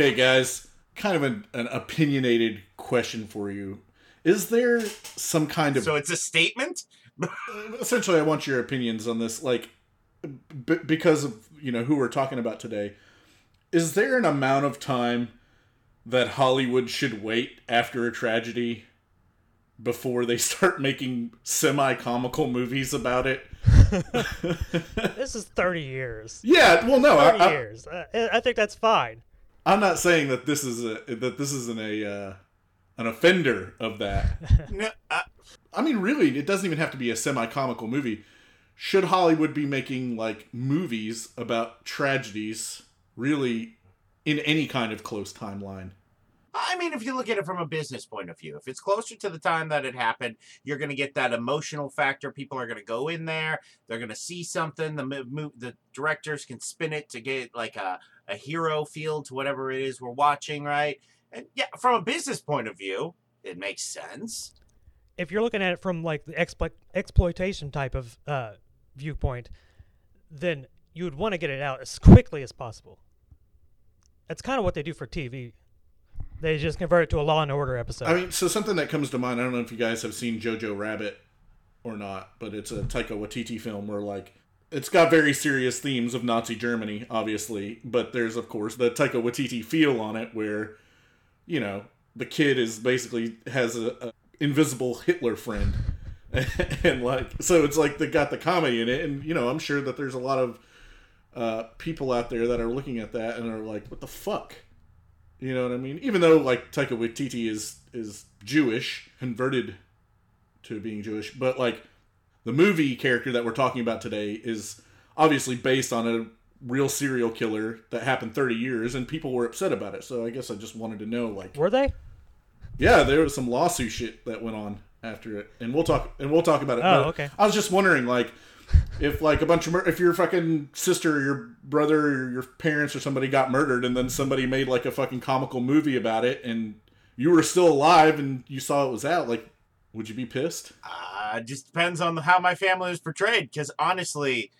Okay, guys, kind of an, an opinionated question for you. Is there some kind of So it's a statement? essentially I want your opinions on this like b- because of, you know, who we're talking about today. Is there an amount of time that Hollywood should wait after a tragedy before they start making semi-comical movies about it? This is 30 years. Yeah, well no, 30 I, I, years. Uh, I, I think that's fine. I'm not saying that this is a that this isn't a uh, an offender of that. No, uh, I mean, really, it doesn't even have to be a semi-comical movie. Should Hollywood be making like movies about tragedies, really, in any kind of close timeline? I mean, if you look at it from a business point of view, if it's closer to the time that it happened, you're going to get that emotional factor. People are going to go in there, they're going to see something. The mo- mo- the directors can spin it to get like a, a hero feel to whatever it is we're watching, right? And yeah, from a business point of view, it makes sense. If you're looking at it from like the explo- exploitation type of uh, viewpoint, then you would want to get it out as quickly as possible. That's kind of what they do for TV. They just convert it to a Law and Order episode. I mean, so something that comes to mind. I don't know if you guys have seen Jojo Rabbit or not, but it's a Taika Waititi film where like it's got very serious themes of Nazi Germany, obviously, but there's of course the Taika Waititi feel on it, where you know the kid is basically has a, a invisible Hitler friend, and like so it's like they got the comedy in it, and you know I'm sure that there's a lot of uh, people out there that are looking at that and are like, what the fuck. You know what I mean? Even though like Taika Waititi is is Jewish, converted to being Jewish, but like the movie character that we're talking about today is obviously based on a real serial killer that happened 30 years and people were upset about it. So I guess I just wanted to know like Were they? yeah, there was some lawsuit shit that went on after it. And we'll talk and we'll talk about it. Oh, But okay. I was just wondering like if like a bunch of mur- if your fucking sister or your brother or your parents or somebody got murdered and then somebody made like a fucking comical movie about it and you were still alive and you saw it was out like would you be pissed Uh, just depends on how my family is portrayed. Because honestly,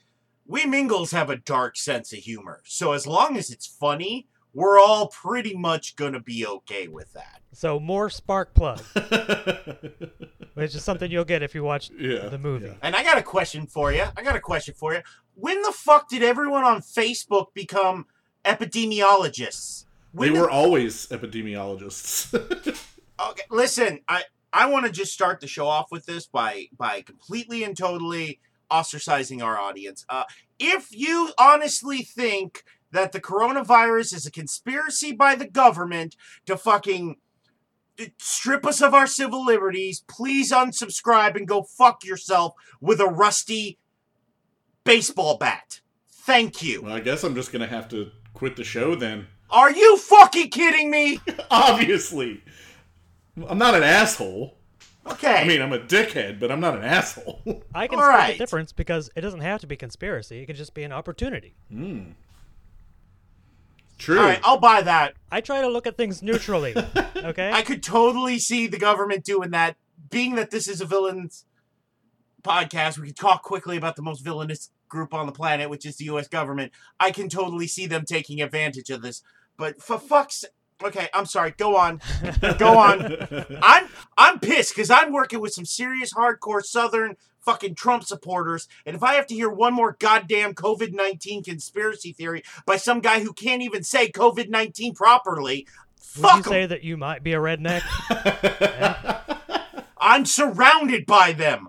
we Mingles have a dark sense of humor. So as long as it's funny, we're all pretty much gonna be okay with that. So more spark plug, which is something you'll get if you watch Yeah, the movie. yeah. And I got a question for you. I got a question for you. When the fuck did everyone on Facebook become epidemiologists? they When the- were always epidemiologists Okay, listen, I I want to just start the show off with this by by completely and totally ostracizing our audience. Uh, if you honestly think that the coronavirus is a conspiracy by the government to fucking strip us of our civil liberties, please unsubscribe and go fuck yourself with a rusty baseball bat. Thank you. well i guess i'm just gonna have to quit the show then Are you fucking kidding me? obviously i'm not an asshole Okay. i mean i'm a dickhead but i'm not an asshole I can All split right. the difference because it doesn't have to be conspiracy. It can just be an opportunity. true all right, I'll buy that. I try to look at things neutrally. Okay. I could totally see the government doing that. Being that this is a villains podcast, we could talk quickly about the most villainous group on the planet, which is the U.S. government. I can totally see them taking advantage of this. But for fuck's okay, I'm sorry. Go on, go on. I'm I'm pissed because I'm working with some serious hardcore Southern fucking Trump supporters, and if I have to hear one more goddamn COVID nineteen conspiracy theory by some guy who can't even say COVID nineteen properly, Would you fuck 'em. say that you might be a redneck? I'm surrounded by them.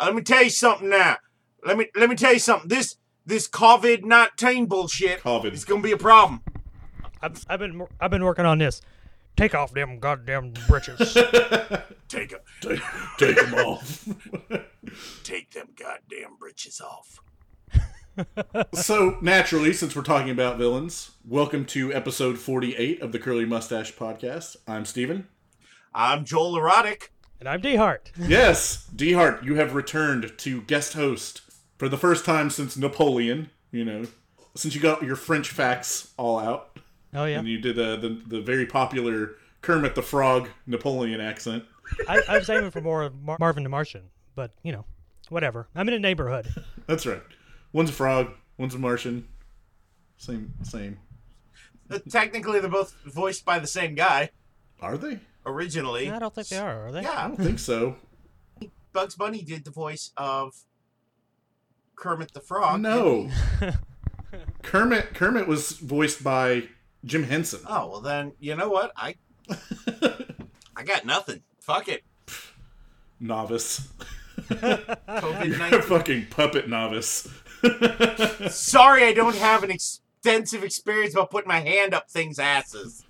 Let me tell you something now. Let me let me tell you something. This this COVID nineteen bullshit COVID. is gonna be a problem. I've, I've been I've been working on this. Take off them goddamn britches. Take a, take, take them off take them goddamn britches off. so naturally since we're talking about villains welcome to episode 48 of the curly mustache podcast i'm steven I'm Joel Erotic. and I'm Dehart. yes d hart you have returned to guest host for the first time since napoleon you know since you got your french facts all out Oh yeah. and you did uh, the the very popular kermit the frog napoleon accent I, I was aiming for more of Mar- Marvin the Martian, but you know, whatever. I'm in a neighborhood. that's right one's a frog one's a martian same same Uh, Technically, they're both voiced by the same guy Are they? originally. I don't think they are. Are they? Yeah, I don't think so. Bugs Bunny did the voice of Kermit the Frog. No. Kermit Kermit was voiced by Jim Henson. Oh well, then you know what? I I got nothing. Fuck it. novice. COVID You're a fucking puppet novice. Sorry, I don't have an extensive experience about putting my hand up things' asses.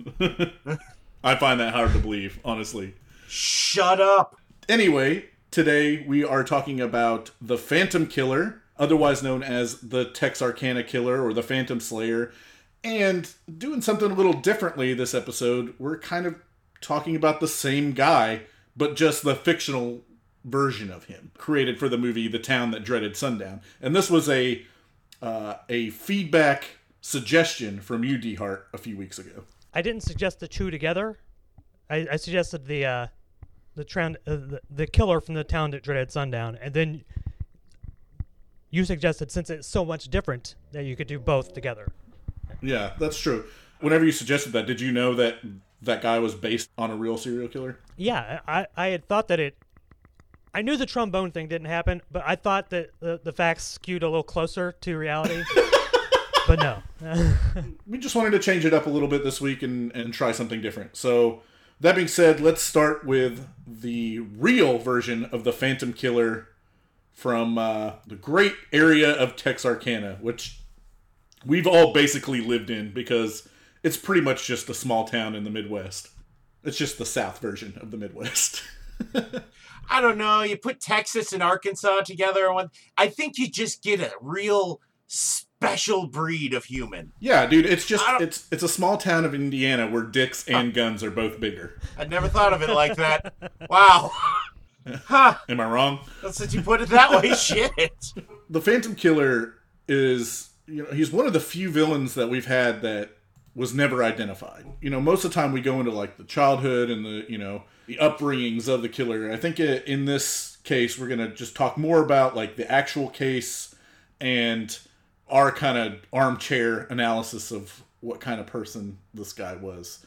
I find that hard to believe, honestly. Shut up. Anyway, today we are talking about the Phantom Killer, otherwise known as the Texarkana Killer or the Phantom Slayer. And doing something a little differently this episode, we're kind of talking about the same guy, but just the fictional version of him, created for the movie The Town That Dreaded Sundown. And this was a uh, a feedback suggestion from you, Dehart, a few weeks ago. I didn't suggest the two together. I, I suggested the uh, the, trend, uh, the the killer from the town that dreaded sundown, and then you suggested since it's so much different that you could do both together. Yeah, that's true. Whenever you suggested that, did you know that that guy was based on a real serial killer? Yeah, I, I had thought that it. I knew the trombone thing didn't happen, but I thought that the, the facts skewed a little closer to reality. but no. We just wanted to change it up a little bit this week and, and try something different. So, that being said, let's start with the real version of the Phantom Killer from uh, the great area of Texarkana, which we've all basically lived in because it's pretty much just a small town in the Midwest. It's just the South version of the Midwest. I don't know. You put Texas and Arkansas together, and I think you just get a real special breed of human. Yeah, dude, it's just it's it's a small town of Indiana where dicks and uh, guns are both bigger. I'd never thought of it like that. Wow. Huh. Am I wrong? That you put it that way. Shit. The Phantom Killer is you know, he's one of the few villains that we've had that was never identified. You know, most of the time we go into like the childhood and the, you know, the upbringings of the killer. I think in this case we're to just talk more about like the actual case and our kind of armchair analysis of what kind of person this guy was.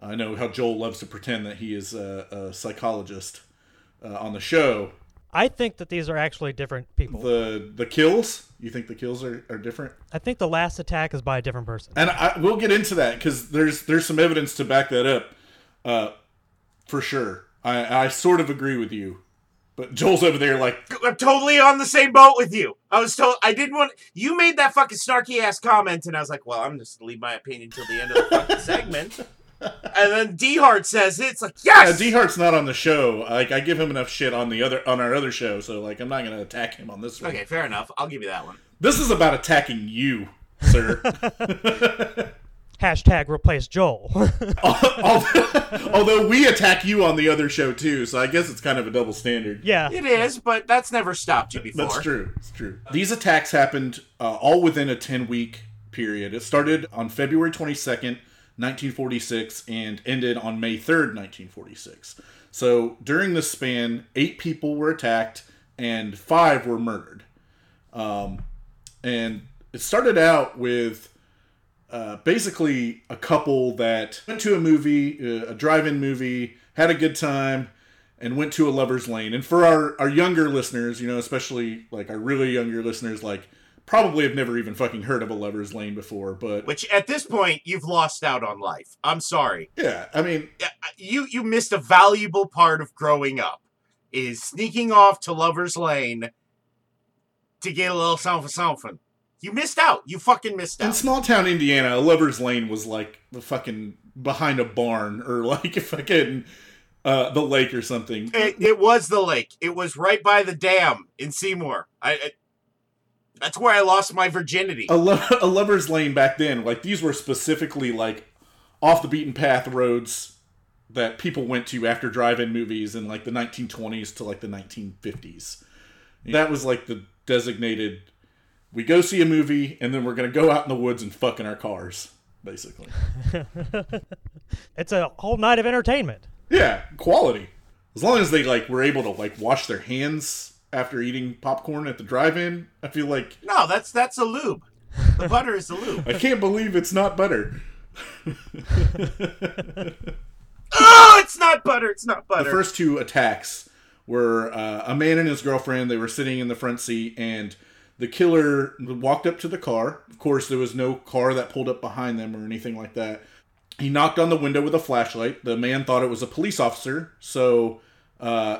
I know how Joel loves to pretend that he is a, a psychologist uh, on the show. I think that these are actually different people. The the kills, you think the kills are, are different? I think the last attack is by a different person. And I, we'll get into that because there's there's some evidence to back that up, uh, for sure. I I sort of agree with you, but Joel's over there like I'm totally on the same boat with you. I was told I didn't want you made that fucking snarky ass comment, and I was like, well, I'm just gonna leave my opinion till the end of the fucking segment. And then Dehart says it. it's like yeah, yes. Dehart's not on the show. Like I give him enough shit on the other on our other show, so like I'm not gonna attack him on this one. okay, fair enough. I'll give you that one. This is about attacking you, sir. Hashtag replace Joel. although, although we attack you on the other show too, so I guess it's kind of a double standard. yeah. It is, but that's never stopped you before. That's true. It's true. These attacks happened uh, all within a 10 week period. It started on February 22nd, 1946, and ended on May 3rd, 1946. So during this span, eight people were attacked and five were murdered. Um, and it started out with uh, basically a couple that went to a movie, uh, a drive-in movie, had a good time, and went to a lover's lane. And for our, our younger listeners, you know, especially like our really younger listeners, like probably have never even fucking heard of a lover's lane before. But Which at this point you've lost out on life. I'm sorry. yeah, I mean, You you missed a valuable part of growing up. Is sneaking off to Lover's Lane to get a little something something. You missed out. You fucking missed out in small town Indiana, a lover's lane was like the fucking behind a barn or like a fucking uh, the lake or something. It, it was the lake. It was right by the dam in Seymour. I, I that's where I lost my virginity. a, lo- a lover's lane back then like these were specifically like off the beaten path roads that people went to after drive-in movies in like the 1920s to like the 1950s that was like the designated we go see a movie and then we're gonna go out in the woods and fuck in our cars basically It's a whole night of entertainment. yeah quality as long as they like were able to like wash their hands after eating popcorn at the drive-in i feel like No, that's that's a lube. The butter is the lube. I can't believe it's not butter. Oh, it's not butter. It's not butter. the first two attacks were uh, a man and his girlfriend. They were sitting in the front seat, and the killer walked up to the car. Of course, there was no car that pulled up behind them or anything like that. He knocked on the window with a flashlight. The man thought it was a police officer, so uh,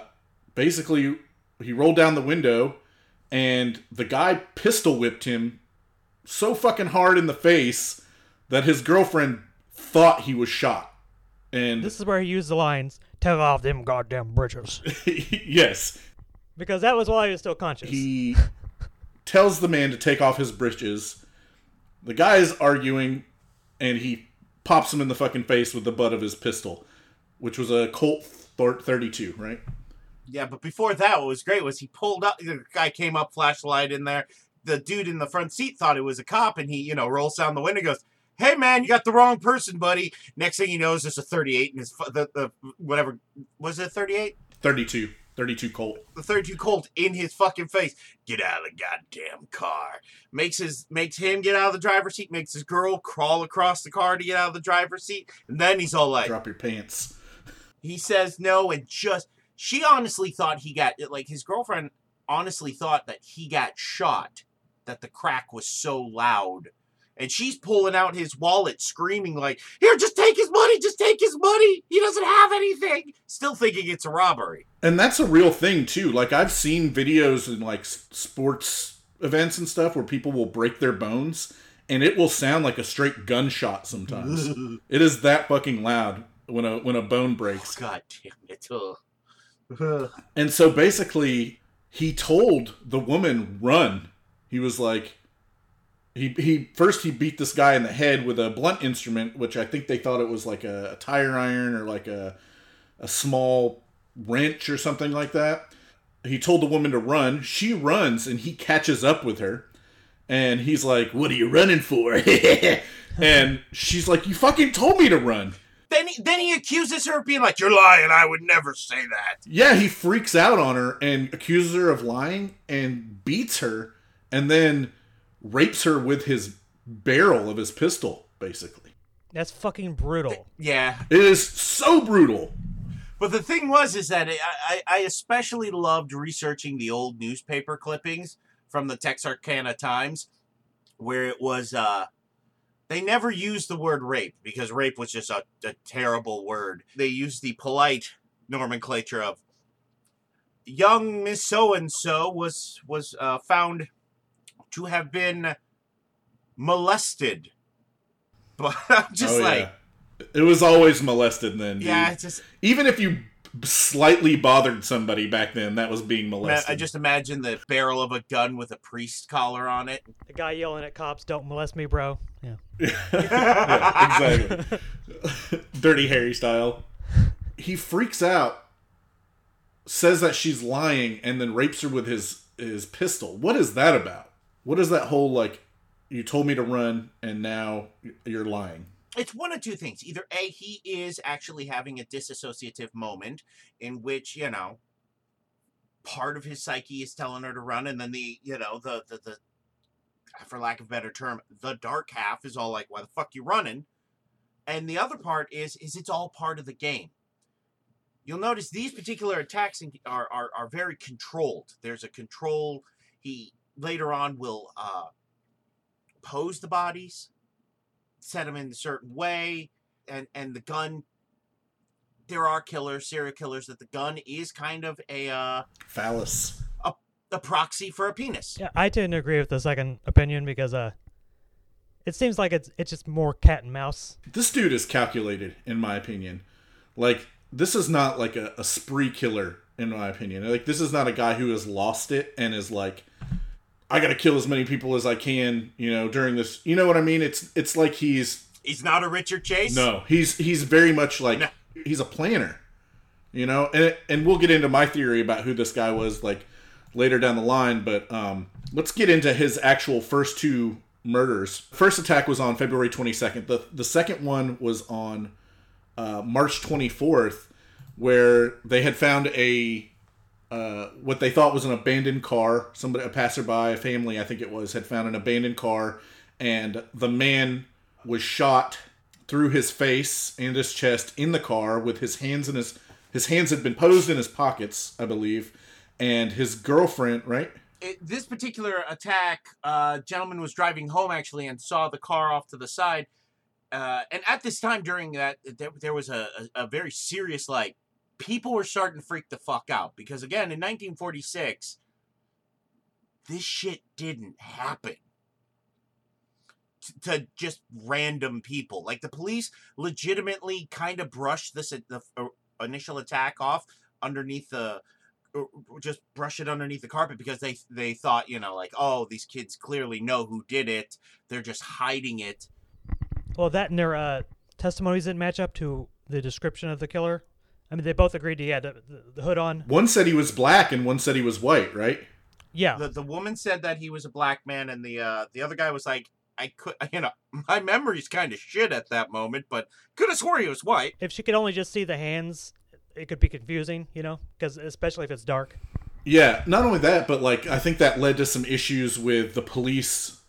basically, he rolled down the window, and the guy pistol whipped him so fucking hard in the face that his girlfriend thought he was shot. And This is where he used the lines, "Tear off them goddamn bridges," yes, because that was while he was still conscious. he tells the man to take off his britches. The guy is arguing, and he pops him in the fucking face with the butt of his pistol, which was a Colt Thor- 32, right? Yeah, but before that, what was great was he pulled up. The guy came up, flashlight in there. The dude in the front seat thought it was a cop, and he, you know, rolls down the window, and goes, "Hey, man, you got the wrong person, buddy." Next thing he knows, there's a 38 in his the, the whatever was it 38? 32. 32 Colt. The 32 Colt in his fucking face. Get out of the goddamn car. Makes his makes him get out of the driver's seat. Makes his girl crawl across the car to get out of the driver's seat, and then he's all like, Drop your pants. he says no and just she honestly thought he got like his girlfriend honestly thought that he got shot that the crack was so loud and she's pulling out his wallet screaming like here just take his money just take his money he doesn't have anything still thinking it's a robbery And that's a real thing too. Like I've seen videos in like sports events and stuff where people will break their bones and it will sound like a straight gunshot sometimes. it is that fucking loud when a when a bone breaks. Oh, god damn it Ugh. And so basically, he told the woman run. He was like, he he first he beat this guy in the head with a blunt instrument, which I think they thought it was like a, a tire iron or like a a small wrench or something like that. He told the woman to run. She runs, and he catches up with her. And he's like, "What are you running for?" and she's like, "You fucking told me to run." Then he, then he accuses her of being like you're lying i would never say that Yeah, he freaks out on her and accuses her of lying and beats her and then rapes her with his barrel of his pistol, basically. That's fucking brutal. yeah It is so brutal. But the thing was, is that I, I, I especially loved researching the old newspaper clippings from the Texarkana Times, where it was, uh, they never used the word rape because rape was just a, a terrible word. They used the polite nomenclature of young Miss So and So was was uh, found to have been molested. But I'm just Oh, like, yeah. It was always molested then. Dude. yeah, it's just Even if you slightly bothered somebody back then, that was being Ma- molested. I just imagine the barrel of a gun with a priest collar on it. The guy yelling at cops, "Don't molest me, bro." Yeah. yeah, exactly. Dirty Harry style. He freaks out, says that she's lying, and then rapes her with his his pistol. What is that about? What is that whole like? You told me to run, and now you're lying. It's one of two things. Either A, he is actually having a disassociative moment in which, you know, part of his psyche is telling her to run, and then the, you know, the, the, the, for lack of a better term, the dark half is all like, why the fuck you running? And the other part is, is it's all part of the game. You'll notice these particular attacks are, are, are very controlled. There's a control. He later on will uh, pose the bodies, set them in a certain way, and and the gun. There are killers, serial killers, that the gun is kind of a uh, Phallus. a a proxy for a penis. Yeah, I tend to agree with the second opinion because uh, it seems like it's it's just more cat and mouse. This dude is calculated, in my opinion. Like this is not like a, a spree killer, in my opinion. Like this is not a guy who has lost it and is like, I got to kill as many people as I can, you know, during this. You know what I mean? It's it's like he's He's not a Richard Chase. no, he's he's very much like No. he's a planner, you know. And and we'll get into my theory about who this guy was like later down the line, but um, let's get into his actual first two murders. First attack was on February 22nd. The the second one was on uh, March 24th, where they had found a uh, what they thought was an abandoned car. Somebody, a passerby, a family, I think it was, had found an abandoned car, and the man was shot through his face and his chest in the car with his hands in his his hands had been posed in his pockets, I believe, and his girlfriend, right? It, this particular attack, uh, gentleman was driving home actually and saw the car off to the side. Uh, and at this time during that, there, there was a, a, a very serious like people were starting to freak the fuck out because again in 1946 this shit didn't happen to just random people. Like the police legitimately kind of brushed this the uh, initial attack off underneath the uh, just brush it underneath the carpet because they they thought you know like oh these kids clearly know who did it. They're just hiding it. Well, that and their uh, testimonies didn't match up to the description of the killer. I mean, they both agreed he had the, the, the hood on. One said he was black and one said he was white, right? Yeah, the, the woman said that he was a black man and the uh the other guy was like i could you know my memory's kind of shit at that moment but could have swore he was white if she could only just see the hands, it could be confusing, you know, because especially if it's dark. Yeah, not only that, but like I think that led to some issues with the police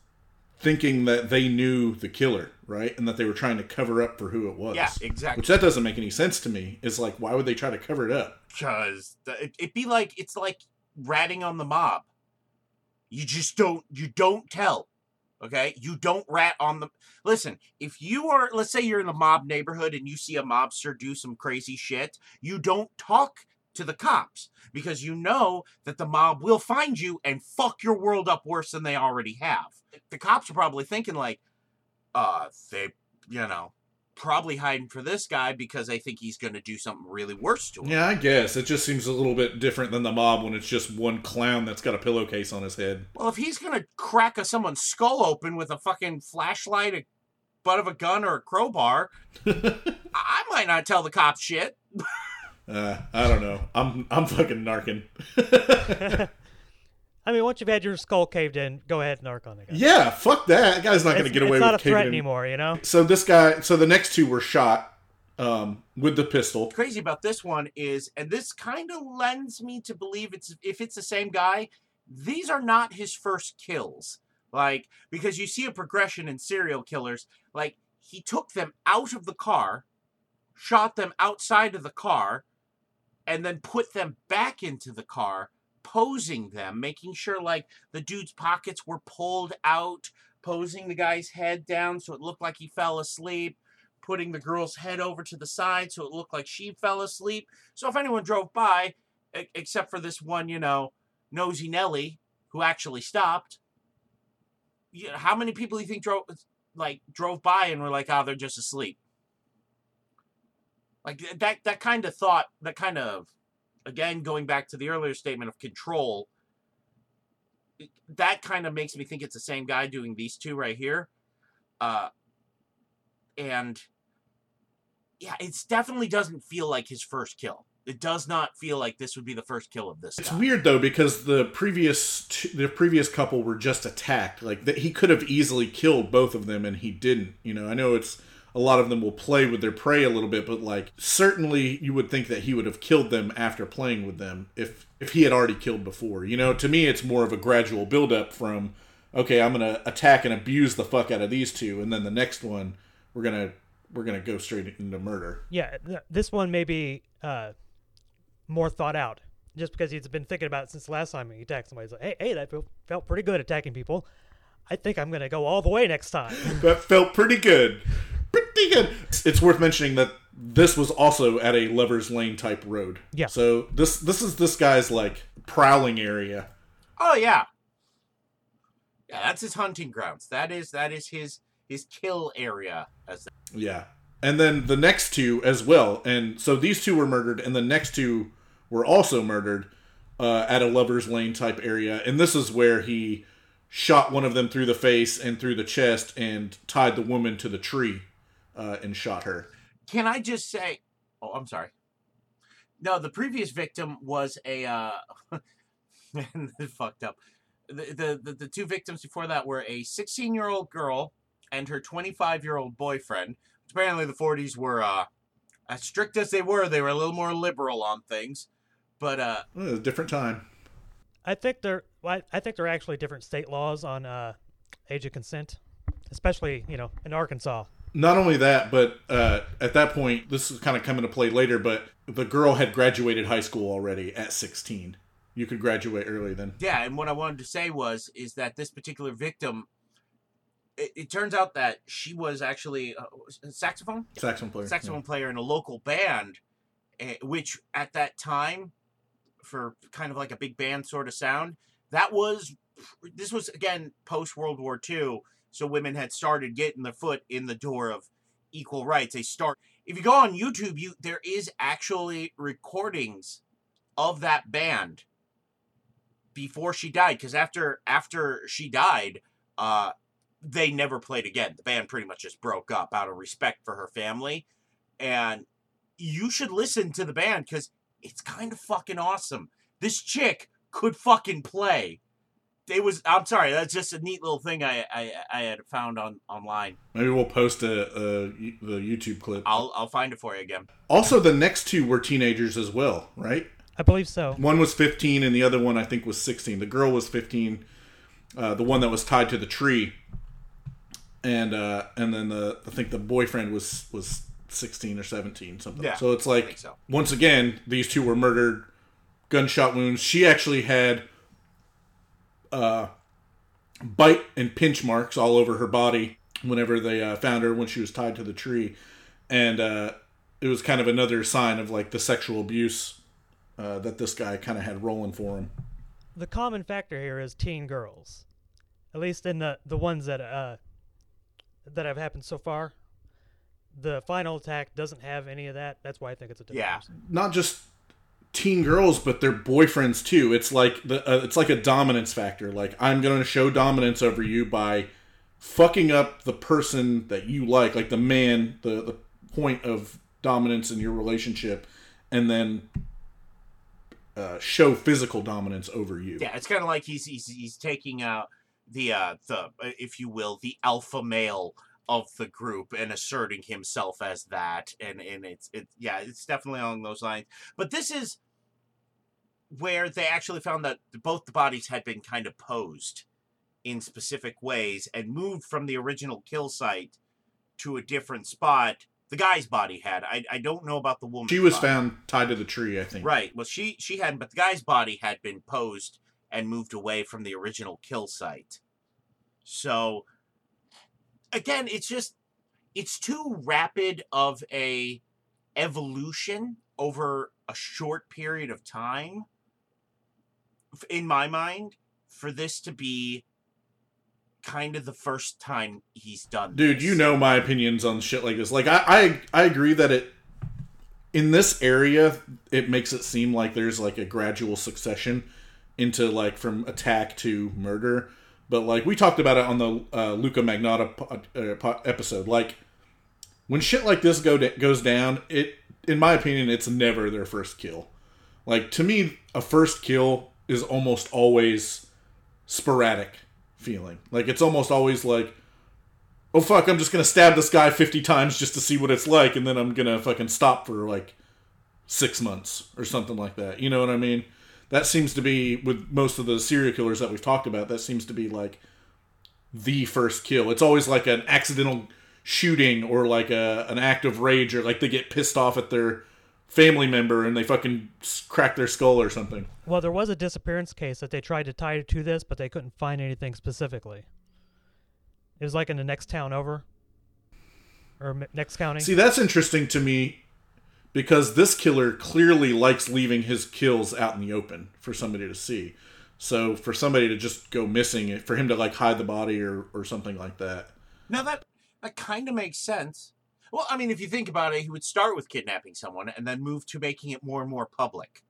thinking that they knew the killer, right? And that they were trying to cover up for who it was. yeah exactly Which that doesn't make any sense to me. Is like why would they try to cover it up? because it, it'd be like it's like ratting on the mob you just don't you don't tell okay you don't rat on the listen if you are let's say you're in a mob neighborhood and you see a mobster do some crazy shit you don't talk to the cops because you know that the mob will find you and fuck your world up worse than they already have the cops are probably thinking like uh they you know probably hiding for this guy because they think he's going to do something really worse to him Yeah, I guess it just seems a little bit different than the mob when it's just one clown that's got a pillowcase on his head. Well, if he's gonna crack a, someone's skull open with a fucking flashlight, a butt of a gun, or a crowbar, I might not tell the cops shit. Uh, I don't know. I'm I'm fucking narking. I mean, once you've had your skull caved in, go ahead and narc on the guy. yeah, fuck that. That guy's not going to It's, get it's away not with a threat caving in. anymore, you know. So this guy, so the next two were shot um, with the pistol. crazy about this one is, and this kind of lends me to believe it's if it's the same guy, these are not his first kills. Like because you see a progression in serial killers. Like he took them out of the car, shot them outside of the car, and then put them back into the car, posing them, making sure like the dude's pockets were pulled out, posing the guy's head down so it looked like he fell asleep putting the girl's head over to the side so it looked like she fell asleep. So if anyone drove by, except for this one, you know, nosy Nelly who actually stopped, you know, how many people do you think drove like drove by and were like, "Oh, they're just asleep"? Like that that kind of thought, that kind of again going back to the earlier statement of control. That kind of makes me think it's the same guy doing these two right here. Uh, and yeah, it definitely doesn't feel like his first kill. It does not feel like this would be the first kill of this It's guy. weird though because the previous t- the previous couple were just attacked. Like that, he could have easily killed both of them, and he didn't. You know, I know it's a lot of them will play with their prey a little bit, but like certainly you would think that he would have killed them after playing with them if if he had already killed before. You know, to me it's more of a gradual build up from okay, I'm gonna attack and abuse the fuck out of these two, and then the next one we're gonna we're gonna go straight into murder. Yeah, th- this one may be uh, more thought out, just because he's been thinking about it since the last time he attacked somebody. He's like, hey, hey, that felt, felt pretty good attacking people. I think I'm gonna go all the way next time. that felt pretty good. Pretty good. It's worth mentioning that this was also at a lovers lane type road. Yeah. So this this is this guy's like prowling area. Oh yeah, yeah. That's his hunting grounds. That is that is his his kill area. As Yeah. And then the next two as well. And so these two were murdered, and the next two were also murdered uh, at a lovers lane type area. And this is where he shot one of them through the face and through the chest and tied the woman to the tree uh, and shot her. can I just say? Oh, I'm sorry. No, the previous victim was a uh, man. this fucked up. The, the the the two victims before that were a 16 year old girl and her 25 year old boyfriend. Apparently, the 40s were uh, as strict as they were. They were a little more liberal on things, but uh, It was a different time. I think there, well, I I think there are actually different state laws on uh, age of consent, especially you know in Arkansas. Not only that, but uh, at that point, this is kind of coming to play later. But the girl had graduated high school already at 16. You could graduate early then. Yeah, and what I wanted to say was is that this particular victim. It, it turns out that she was actually uh, a saxophone Saxophone player. saxophone player in a local band, eh, which at that time, for kind of like a big band sort of sound, that was this was again post World War II, so women had started getting their foot in the door of equal rights. They start if you go on YouTube, you there is actually recordings of that band before she died because after after she died uh they never played again. The band pretty much just broke up out of respect for her family. And you should listen to the band because it's kind of fucking awesome. This chick could fucking play it was i'm sorry that's just a neat little thing i i, I had found on online Maybe we'll post a, a the YouTube clip. i'll i'll find it for you again Also, the next two were teenagers as well, right? I believe so. One was 15, and the other one I think was 16. The girl was 15. Uh, the one that was tied to the tree, and uh, and then the I think the boyfriend was was 16 or 17 something. Yeah, so it's like so. once again these two were murdered, gunshot wounds. She actually had uh, bite and pinch marks all over her body whenever they uh, found her when she was tied to the tree, and uh, it was kind of another sign of like the sexual abuse uh, that this guy kind of had rolling for him. The common factor here is teen girls, at least in the the ones that uh that have happened so far. The final attack doesn't have any of that. That's why I think it's a different Yeah. person. Not just teen girls, but their boyfriends too. It's like the uh, it's like a dominance factor. Like I'm going to show dominance over you by fucking up the person that you like, like the man, the the point of dominance in your relationship, and then uh, show physical dominance over you. Yeah, it's kind of like he's he's he's taking out the uh the uh, if you will the alpha male of the group and asserting himself as that and and it's it yeah it's definitely along those lines but this is where they actually found that both the bodies had been kind of posed in specific ways and moved from the original kill site to a different spot the guy's body had i, I don't know about the woman She was found tied to the tree, I think. Right. Well, she she hadn't, but the guy's body had been posed and moved away from the original kill site. So, again, it's just it's too rapid of a evolution over a short period of time. In my mind, for this to be kind of the first time he's done. Dude, this. you know my opinions on shit like this. Like I, I I agree that it in this area it makes it seem like there's like a gradual succession into like from attack to murder. But like we talked about it on the uh, Luca Magnotta po- uh, po- episode, like when shit like this go da- goes down, it in my opinion it's never their first kill. Like to me, a first kill is almost always sporadic feeling. Like it's almost always like oh fuck, I'm just gonna stab this guy 50 times just to see what it's like, and then I'm gonna fucking stop for like six months or something like that. You know what I mean? That seems to be with most of the serial killers that we've talked about. That seems to be like the first kill. It's always like an accidental shooting or like a an act of rage or like they get pissed off at their family member and they fucking s- crack their skull or something. Well, there was a disappearance case that they tried to tie to this, but they couldn't find anything specifically. It was like in the next town over, or next county. See, that's interesting to me because this killer clearly likes leaving his kills out in the open for somebody to see. So for somebody to just go missing, for him to like hide the body or, or something like that. Now that that kind of makes sense. Well, I mean, if you think about it, he would start with kidnapping someone and then move to making it more and more public.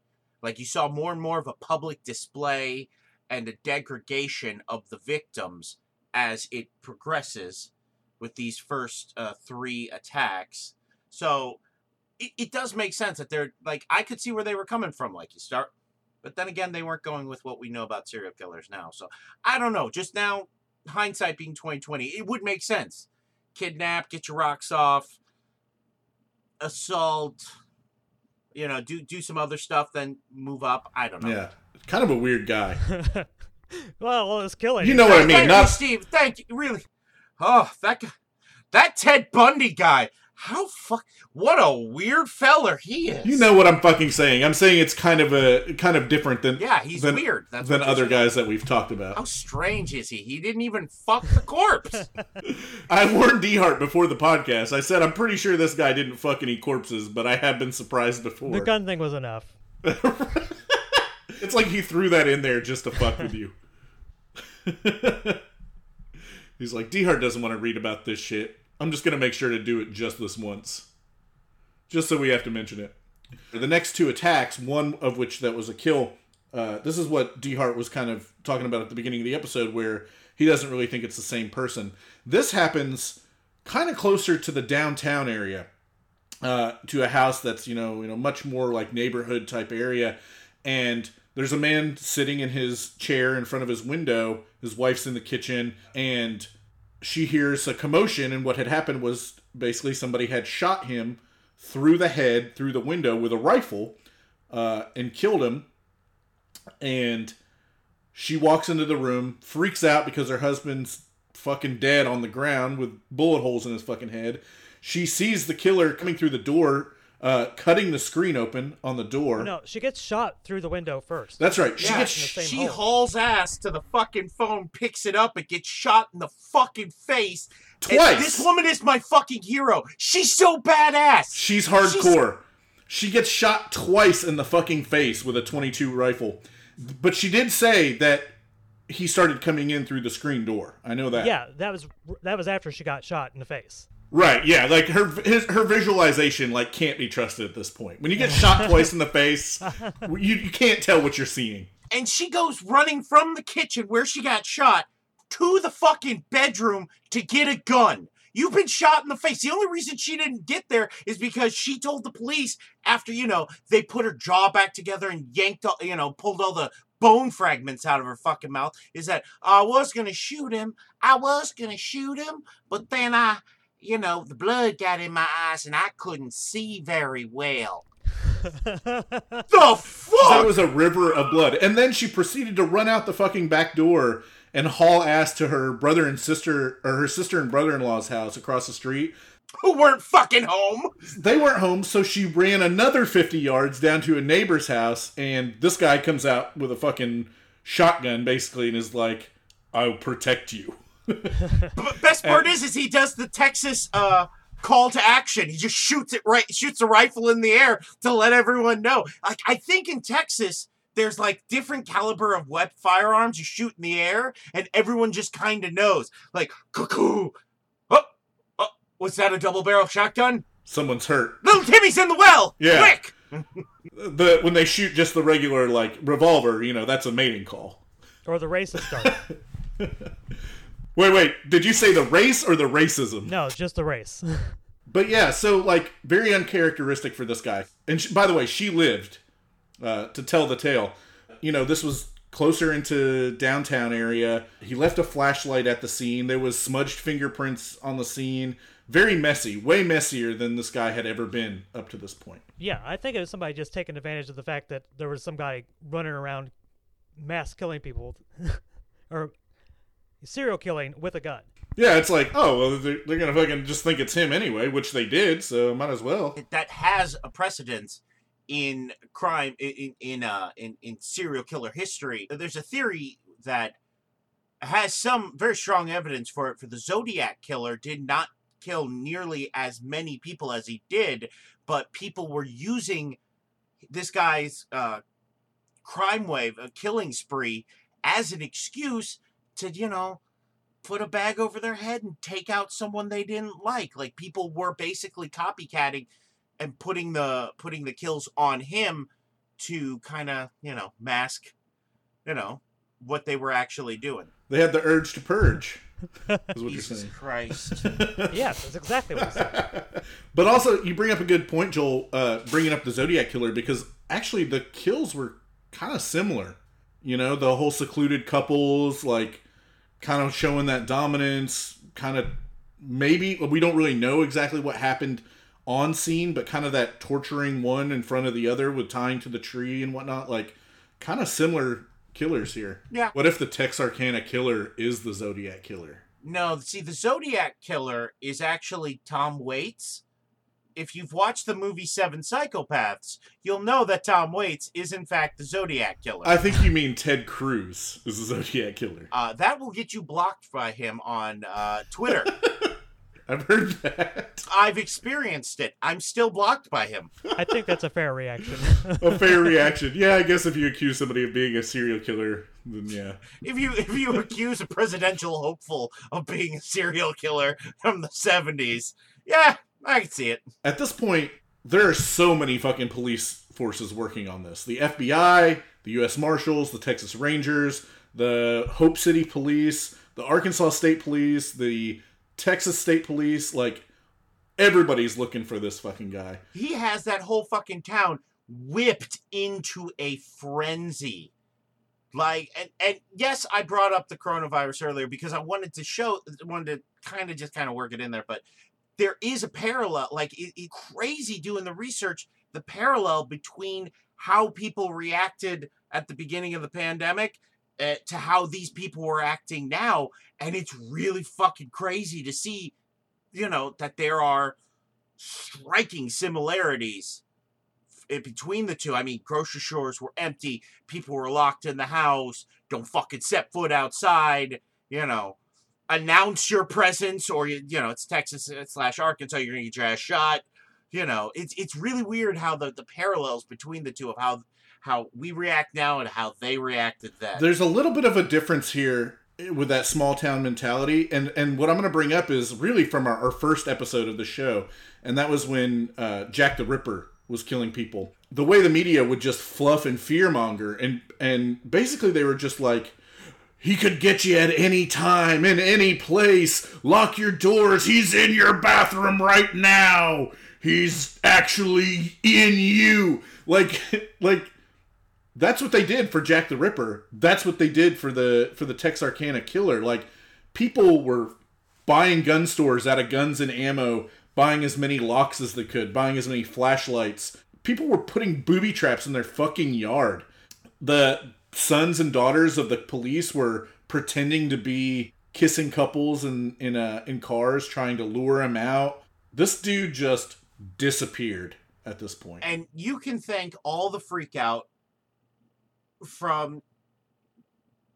Like you saw more and more of a public display and a degradation of the victims as it progresses with these first uh, three attacks. So it, it does make sense that they're like I could see where they were coming from. Like you start, but then again, they weren't going with what we know about serial killers now. So I don't know. Just now, hindsight being 2020, it would make sense. Kidnap, get your rocks off, assault, you know, do do some other stuff, then move up. I don't know. Yeah, kind of a weird guy. well, well, it's killing. You know what I mean? Thank you, Not Steve. Thank you. Really. Oh, that guy. That Ted Bundy guy. How fuck? What a weird feller he is. You know what I'm fucking saying. I'm saying it's kind of a kind of different than Yeah, he's than, weird. That's than other guys that we've talked about. How strange is he? He didn't even fuck the corpse. I warned Dehart before the podcast. I said I'm pretty sure this guy didn't fuck any corpses, but I have been surprised before. The gun thing was enough. It's like he threw that in there just to fuck with you. He's like, Dehart doesn't want to read about this shit. I'm just gonna make sure to do it just this once. Just so we have to mention it. The next two attacks, one of which that was a kill, uh, this is what Dehart was kind of talking about at the beginning of the episode, where he doesn't really think it's the same person. This happens kind of closer to the downtown area, uh, to a house that's you know you know much more like neighborhood type area, and there's a man sitting in his chair in front of his window. His wife's in the kitchen, and she hears a commotion. And what had happened was basically somebody had shot him through the head through the window with a rifle, uh, and killed him. And she walks into the room, freaks out because her husband's fucking dead on the ground with bullet holes in his fucking head. She sees the killer coming through the door, uh, cutting the screen open on the door. No, she gets shot through the window first. That's right. She Yeah, gets in the same she hole. hauls ass to the fucking phone, picks it up, and gets shot in the fucking face. And Twice. this woman is my fucking hero. She's so badass. She's hardcore. She gets shot twice in the fucking face with a 22 rifle. But she did say that he started coming in through the screen door. I know that. Yeah, that was that was after she got shot in the face. Right, yeah, like her his, her visualization like can't be trusted at this point. When you get shot twice in the face, you, you can't tell what you're seeing. and she goes running from the kitchen where she got shot to the fucking bedroom to get a gun. You've been shot in the face. The only reason she didn't get there is because she told the police after, you know, they put her jaw back together and yanked, all, you know, pulled all the bone fragments out of her fucking mouth. Is that I was going to shoot him. I was going to shoot him, but then I, you know, the blood got in my eyes and I couldn't see very well. The fuck? That was a river of blood. And then she proceeded to run out the fucking back door and haul ass to her brother and sister or her sister and brother-in-law's house across the street. Who weren't fucking home. They weren't home, so she ran another 50 yards down to a neighbor's house and this guy comes out with a fucking shotgun basically and is like, "I'll protect you." But best part is, is he does the Texas uh, call to action. He just shoots it right, shoots a rifle in the air to let everyone know. Like I think in Texas, there's like different caliber of wet firearms you shoot in the air, and everyone just kind of knows. Like cuckoo. Oh, oh, was that a double barrel shotgun? Someone's hurt. Little Timmy's in the well. Yeah. Quick. The when they shoot just the regular like revolver, you know, that's a mating call. or the racist start. Wait, wait. Did you say the race or the racism? no, just the race. But yeah, so like very uncharacteristic for this guy. And she, by the way, she lived uh, to tell the tale. You know, this was closer into downtown area. He left a flashlight at the scene. There was smudged fingerprints on the scene. Very messy, way messier than this guy had ever been up to this point. yeah, I think it was somebody just taking advantage of the fact that there was some guy running around mass killing people or serial killing with a gun. Yeah, it's like, oh, well, they're, they're gonna fucking just think it's him anyway, which they did, so might as well. that has a precedence in crime in in uh in, in serial killer history. There's a theory that has some very strong evidence for it. For the Zodiac killer did not kill nearly as many people as he did, but people were using this guy's uh, crime wave, a killing spree, as an excuse to you know put a bag over their head and take out someone they didn't like. Like people were basically copycatting and putting the putting the kills on him to kind of you know mask you know what they were actually doing. They had the urge to purge, is what you're Jesus saying. Christ! Yes, that's exactly what he said. But also, you bring up a good point, Joel, uh, bringing up the Zodiac Killer, because actually the kills were kind of similar. You know, the whole secluded couples, like, kind of showing that dominance, kind of maybe, we don't really know exactly what happened on scene, but kind of that torturing one in front of the other with tying to the tree and whatnot. Like, kind of similar killers here. Yeah. What if the Texarkana Killer is the Zodiac Killer? No, see, the Zodiac Killer is actually Tom Waits. If you've watched the movie Seven Psychopaths, you'll know that Tom Waits is in fact the Zodiac Killer. I think you mean Ted Cruz is the Zodiac Killer. Uh, that will get you blocked by him on uh, Twitter. I've heard that. I've experienced it. I'm still blocked by him. I think that's a fair reaction. A fair reaction. Yeah, I guess if you accuse somebody of being a serial killer, then yeah. If you if you accuse a presidential hopeful of being a serial killer from the 70s, yeah, I can see it. At this point, there are so many fucking police forces working on this. The FBI, the US Marshals, the Texas Rangers, the Hope City Police, the Arkansas State Police, the Texas State Police, like everybody's looking for this fucking guy. He has that whole fucking town whipped into a frenzy. Like and and yes, I brought up the coronavirus earlier because I wanted to show wanted to kind of just kind of work it in there, but there is a parallel like it, it crazy doing the research the parallel between how people reacted at the beginning of the pandemic uh, to how these people were acting now and it's really fucking crazy to see you know that there are striking similarities between the two. I mean grocery stores were empty people were locked in the house don't fucking set foot outside you know announce your presence or you, you know it's texas slash arkansas you're gonna get your ass shot you know it's it's really weird how the the parallels between the two of how how we react now and how they reacted then There's a little bit of a difference here with that small town mentality, and and what I'm going to bring up is really from our, our first episode of the show, and that was when uh, Jack the Ripper was killing people. The way the media would just fluff and fearmonger, and and basically they were just like. He could get you at any time, in any place. Lock your doors. He's in your bathroom right now. He's actually in you. Like, like that's what they did for Jack the Ripper. That's what they did for the for the Texarkana killer. Like people were buying gun stores out of guns and ammo, buying as many locks as they could, buying as many flashlights. People were putting booby traps in their fucking yard. The sons and daughters of the police were pretending to be kissing couples in in uh, in cars trying to lure him out. This dude just disappeared at this point. and you can thank all the freak out from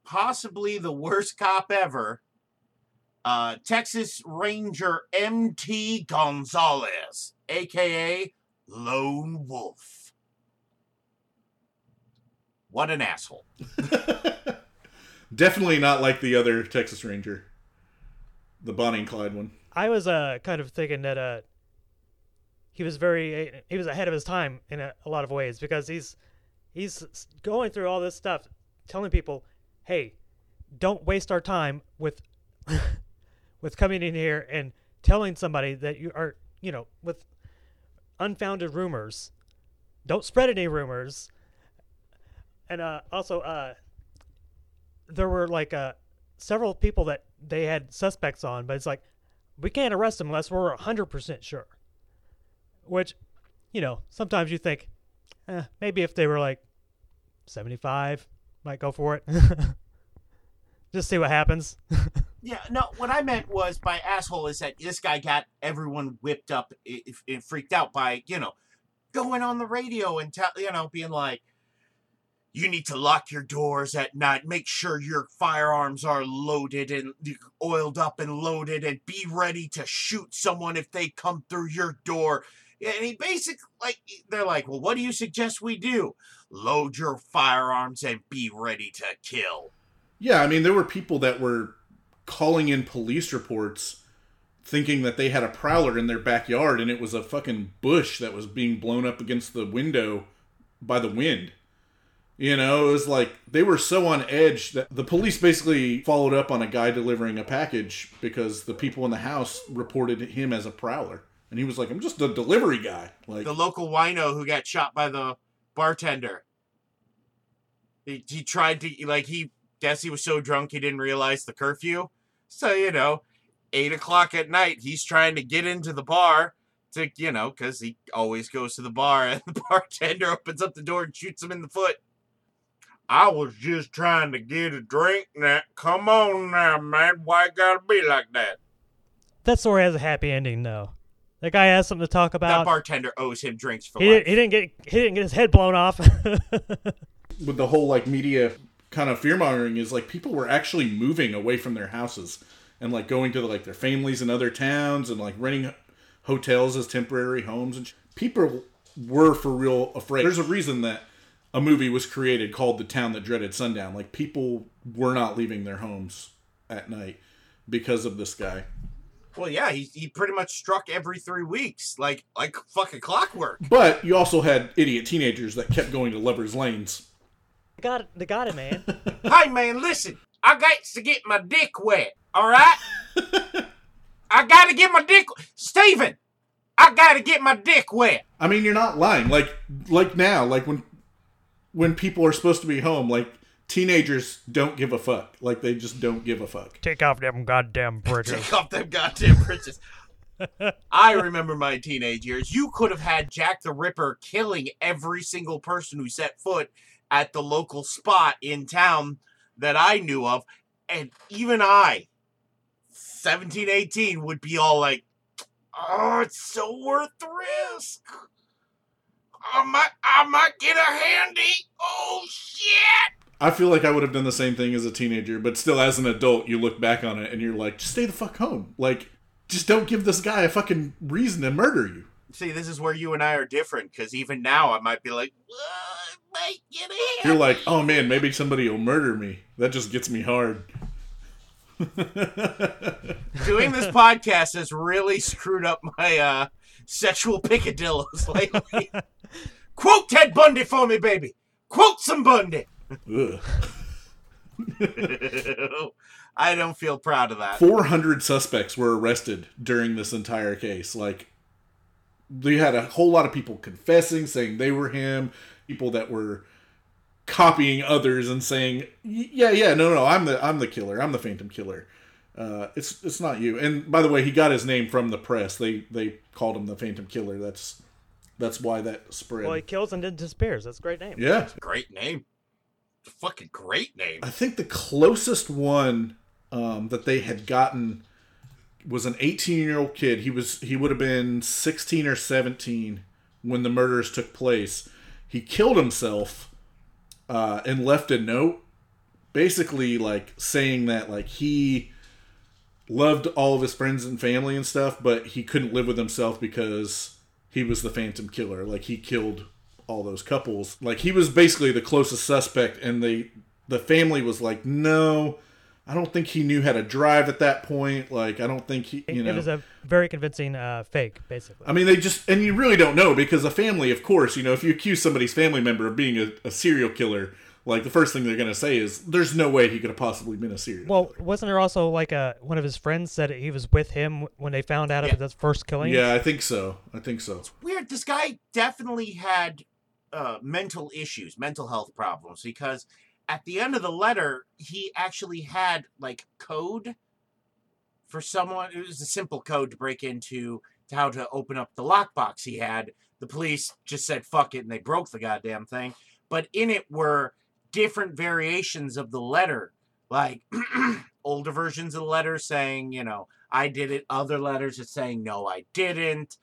possibly the worst cop ever, uh, Texas Ranger MT Gonzalez, aka Lone Wolf. What an asshole. Definitely not like the other Texas Ranger, the Bonnie and Clyde one. I was uh kind of thinking that uh he was very he was ahead of his time in a, a lot of ways because he's he's going through all this stuff, telling people, "Hey, don't waste our time with with coming in here and telling somebody that you are, you know, with unfounded rumors. Don't spread any rumors." And uh, also, uh, there were like uh, several people that they had suspects on, but it's like we can't arrest them unless we're 100% sure. Which, you know, sometimes you think, eh, maybe if they were like 75, might go for it. Just see what happens. Yeah, no, what I meant was by asshole is that this guy got everyone whipped up and freaked out by, you know, going on the radio and, tell, you know, being like, you need to lock your doors at night. Make sure your firearms are loaded and oiled up and loaded and be ready to shoot someone if they come through your door. And he basically, like, they're like, well, what do you suggest we do? Load your firearms and be ready to kill. Yeah, I mean, there were people that were calling in police reports thinking that they had a prowler in their backyard and it was a fucking bush that was being blown up against the window by the wind. You know, it was like they were so on edge that the police basically followed up on a guy delivering a package because the people in the house reported him as a prowler. And he was like, I'm just a delivery guy. Like, the local wino who got shot by the bartender. He, he tried to like he guess he was so drunk he didn't realize the curfew. So you know, eight o'clock at night, he's trying to get into the bar to you know because he always goes to the bar and the bartender opens up the door and shoots him in the foot. I was just trying to get a drink. Now, come on now, man. Why it gotta be like that? That story has a happy ending, though. That guy has something to talk about. That bartender owes him drinks for he, life. didn't, he didn't get he didn't get his head blown off. with the whole like media kind of fear mongering is like people were actually moving away from their houses and like going to like their families in other towns and like renting hotels as temporary homes and sh- people were for real afraid. There's a reason that a movie was created called The Town That Dreaded Sundown. Like people were not leaving their homes at night because of this guy. Well, yeah, he, he pretty much struck every three weeks, like like fucking clockwork. But you also had idiot teenagers that kept going to lovers lanes. they got it, they got it, man. hey, man, listen, I got to get my dick wet, all right? I got to get my dick, Steven, I got to get my dick wet. I mean, you're not lying. Like like now, like when when people are supposed to be home, like teenagers don't give a fuck. Like they just don't give a fuck. Take off them goddamn bridges. Take off them goddamn britches. I remember my teenage years. You could have had Jack the Ripper killing every single person who set foot at the local spot in town that I knew of. And even I, 17, 18, would be all like, oh, it's so worth the risk. I might, I might get a handy. Oh, shit. I feel like I would have done the same thing as a teenager, but still, as an adult, you look back on it and you're like, just stay the fuck home. Like, just don't give this guy a fucking reason to murder you. See, this is where you and I are different because even now I might be like, "Uh, I might get a handy. You're like, oh man, maybe somebody will murder me. That just gets me hard. doing this podcast has really screwed up my uh, sexual picadillos lately. Quote Ted Bundy for me, baby. Quote some Bundy. I don't feel proud of that. 400 suspects were arrested during this entire case. Like, they had a whole lot of people confessing, saying they were him. People that were copying others and saying, "Y- "Yeah, yeah, no, no, I'm the I'm the killer. I'm the Phantom Killer. Uh, it's it's not you." And by the way, he got his name from the press. They they called him the Phantom Killer. That's that's why that spread. well, he kills and then disappears. That's a great name. yeah, Great name. Fucking great name. I think the closest one um, that they had gotten was an 18 year old kid. He was he would have been 16 or 17 when the murders took place. He killed himself uh, and left a note, basically like saying that like he loved all of his friends and family and stuff, but he couldn't live with himself because he was the Phantom Killer. Like he killed all those couples. Like he was basically the closest suspect, and they the family was like, no. I don't think he knew how to drive at that point. Like, I don't think he, you know. It was a very convincing uh, fake, basically. I mean, they just, and you really don't know because a family, of course, you know, if you accuse somebody's family member of being a, a serial killer, like the first thing they're going to say is, there's no way he could have possibly been a serial well, wasn't there also like a one of his friends said he was with him when they found out Yeah. about his first killing? Yeah, I think so. I think so. It's weird. This guy definitely had uh, mental issues, mental health problems, because at the end of the letter, he actually had like code for someone. It was a simple code to break into to how to open up the lockbox he had. The police just said fuck it and they broke the goddamn thing. But in it were different variations of the letter, like older versions of the letter saying, you know, I did it, other letters are saying, no, I didn't.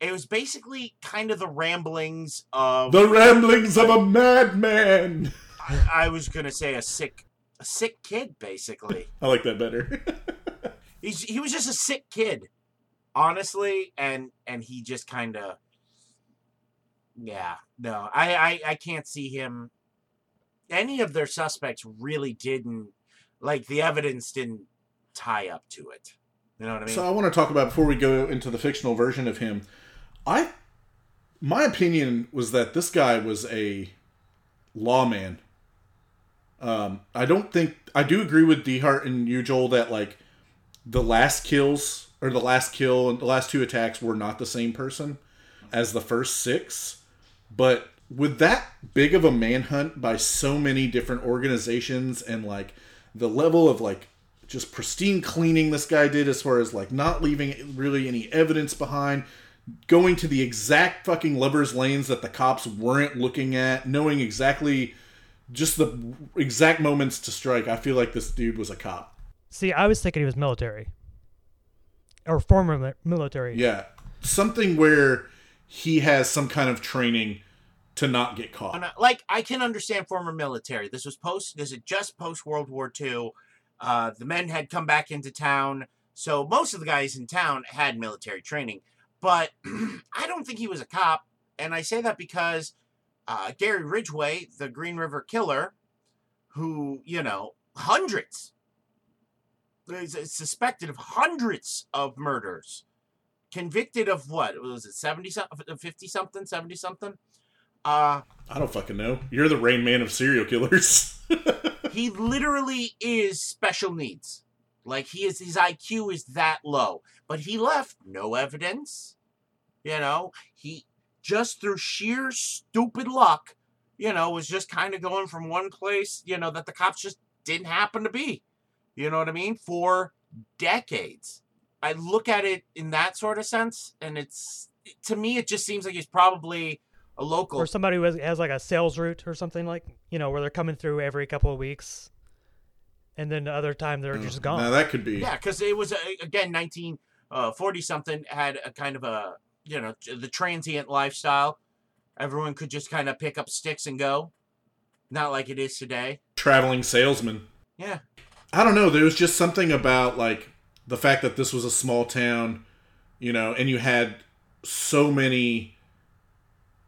It was basically kind of the ramblings of The ramblings of a madman. I, I was gonna say a sick a sick kid, basically. I like that better. He's he was just a sick kid, honestly, and and he just kind of, yeah, no, I, I I can't see him. Any of their suspects really didn't like the evidence didn't tie up to it. You know what I mean? So I want to talk about before we go into the fictional version of him. I, my opinion was that this guy was a lawman. Um, I don't think I do agree with Dehart and you, Joel, that like the last kills or the last kill and the last two attacks were not the same person as the first six. But with that big of a manhunt by so many different organizations and like the level of like just pristine cleaning this guy did as far as like not leaving really any evidence behind going to the exact fucking lovers lanes that the cops weren't looking at knowing exactly just the exact moments to strike, I feel like this dude was a cop. See, I was thinking he was military or former military. Yeah, something where he has some kind of training to not get caught. Like I can understand former military. This was post. This is just post World War II. Uh, the men had come back into town, so most of the guys in town had military training. But I don't think he was a cop, and I say that because uh, Gary Ridgway, the Green River Killer, who you know hundreds, is suspected of hundreds of murders, convicted of what was it seventy something, fifty something, seventy something. Uh, I don't fucking know. You're the Rain Man of serial killers. he literally is special needs. Like he is his IQ is that low. But he left no evidence. You know, he just through sheer stupid luck, you know, was just kind of going from one place, you know, that the cops just didn't happen to be. You know what I mean? For decades. I look at it in that sort of sense, and it's to me it just seems like he's probably a local Or somebody who has, has like a sales route or something like, you know, where they're coming through every couple of weeks. And then the other time they're just gone. Now that could be. Yeah, because it was uh, again nineteen forty something had a kind of a you know the transient lifestyle. Everyone could just kind of pick up sticks and go, not like it is today. Traveling salesman. Yeah, I don't know. There was just something about like the fact that this was a small town, you know, and you had so many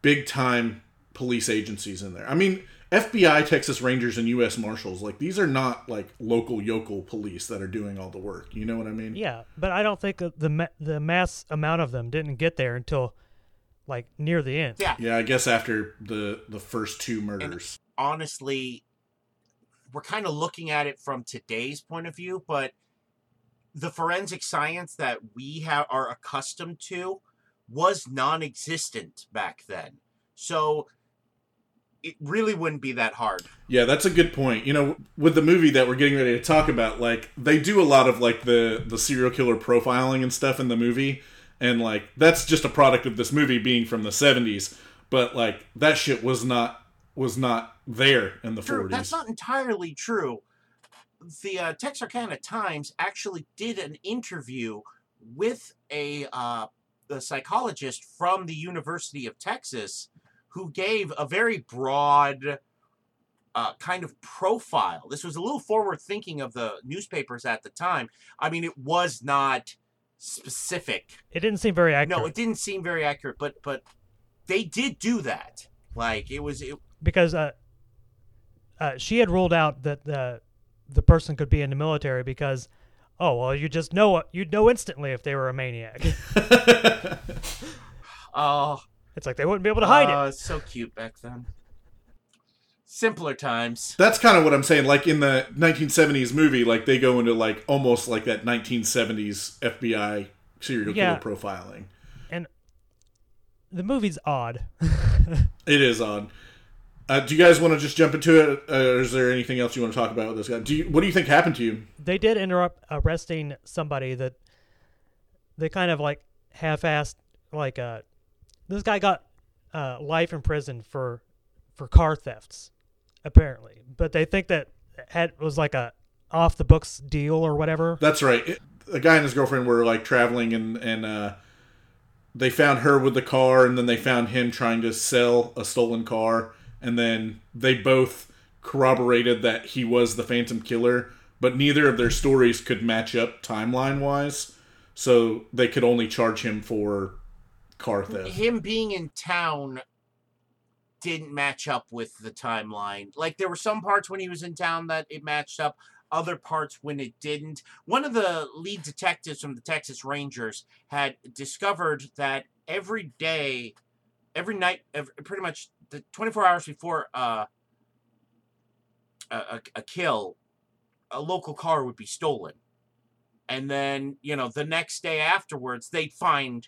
big time police agencies in there. I mean, FBI, Texas Rangers, and U.S. Marshals, like these are not like local yokel police that are doing all the work. You know what I mean? Yeah, but I don't think the the mass amount of them didn't get there until like near the end. yeah. Yeah, I guess after the the first two murders. Honestly, we're kind of looking at it from today's point of view, but the forensic science that we have are accustomed to was non-existent back then. So it really wouldn't be that hard. Yeah, that's a good point. You know, with the movie that we're getting ready to talk about, like they do a lot of like the the serial killer profiling and stuff in the movie, and like that's just a product of this movie being from the '70s. But like that shit was not was not there in the True, that's not entirely true. The uh, Texarkana Times actually did an interview with a, uh, a psychologist from the University of Texas who gave a very broad uh, kind of profile. This was a little forward thinking of the newspapers at the time. I mean, it was not specific. It didn't seem very accurate No, it didn't seem very accurate, but but they did do that. Like it was it, because uh, uh, she had ruled out that the the person could be in the military because oh well you just know you'd know instantly if they were a maniac. oh it's like they wouldn't be able to hide Oh, it. it's so cute back then. Simpler times. That's kind of what I'm saying. Like in the 1970s movie, like they go into like almost like that 1970s FBI serial Yeah. killer profiling. And the movie's odd. It is odd. Uh, do you guys want to just jump into it, or is there anything else you want to talk about with this guy? Do you, what do you think happened to you? they did end up arresting somebody that they kind of like half-assed like uh this guy got uh life in prison for for car thefts apparently but they think that had was like a off the books deal or whatever That's right. It, a guy and his girlfriend were like traveling, and and uh, they found her with the car, and then they found him trying to sell a stolen car, and then they both corroborated that he was the Phantom Killer, but neither of their stories could match up timeline wise, so they could only charge him for car theft. Him being in town didn't match up with the timeline. Like there were some parts when he was in town that it matched up, other parts when it didn't. One of the lead detectives from the Texas Rangers had discovered that every day, every night, every, pretty much the 24 hours before uh, a, a, a kill, a local car would be stolen. And then, you know, the next day afterwards, they'd find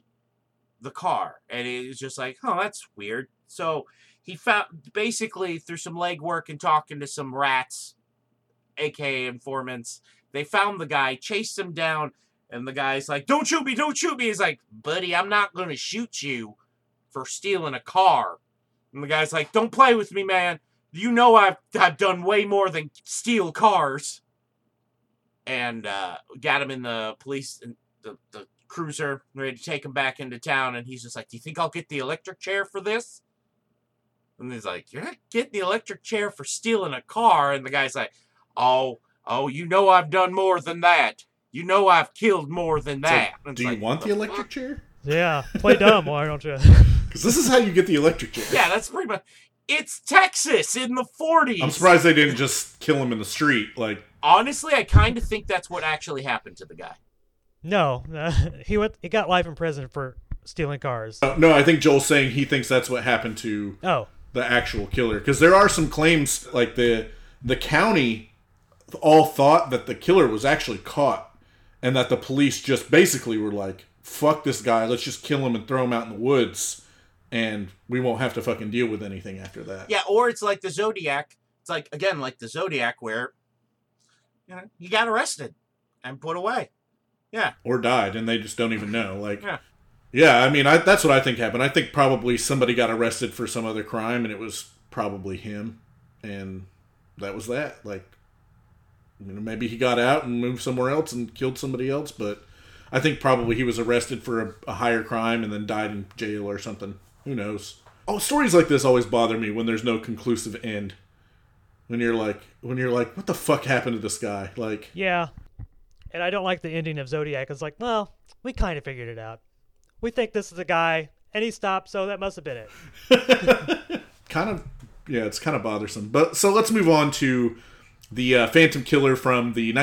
the car. And it was just like, oh, that's weird. So he found, basically, through some legwork and talking to some rats, aka informants, they found the guy, chased him down, and the guy's like, don't shoot me, don't shoot me. He's like, buddy, I'm not going to shoot you for stealing a car. And the guy's like, don't play with me, man. you know I've I've done way more than steal cars. And uh, got him in the police the the cruiser ready to take him back into town, and he's just like, "Do you think I'll get the electric chair for this?" And he's like, "You're not getting the electric chair for stealing a car." And the guy's like, "Oh, oh, you know I've done more than that. You know I've killed more than that." And Do you like, want "What the fuck?" electric chair? Yeah, play dumb, why don't you? Because this is how you get the electric chair. Yeah, that's pretty much. It's Texas in the 40s. I'm surprised they didn't just kill him in the street. Like, Honestly, I kind of think that's what actually happened to the guy. No, uh, he went. He got life in prison for stealing cars. uh, no, I think Joel's saying he thinks that's what happened to Oh, the actual killer. Because there are some claims, like the the county all thought that the killer was actually caught, and that the police just basically were like, "Fuck this guy, let's just kill him and throw him out in the woods." And we won't have to fucking deal with anything after that. Yeah, or it's like the Zodiac. It's like again like the Zodiac where you know you got arrested and put away. Yeah, or died and they just don't even know like Yeah. yeah i mean I, that's what i think happened i think probably somebody got arrested for some other crime and it was probably him and that was that like you know maybe he got out and moved somewhere else and killed somebody else but i think probably he was arrested for a, a higher crime and then died in jail or something who knows oh stories like this always bother me when there's no conclusive end when you're like when you're like what the fuck happened to this guy like yeah. And I don't like the ending of Zodiac. It's like, well, we kind of figured it out. We think this is a guy, and he stopped, so that must have been it. kind of yeah it's kind of bothersome but so let's move on to the uh, phantom killer from the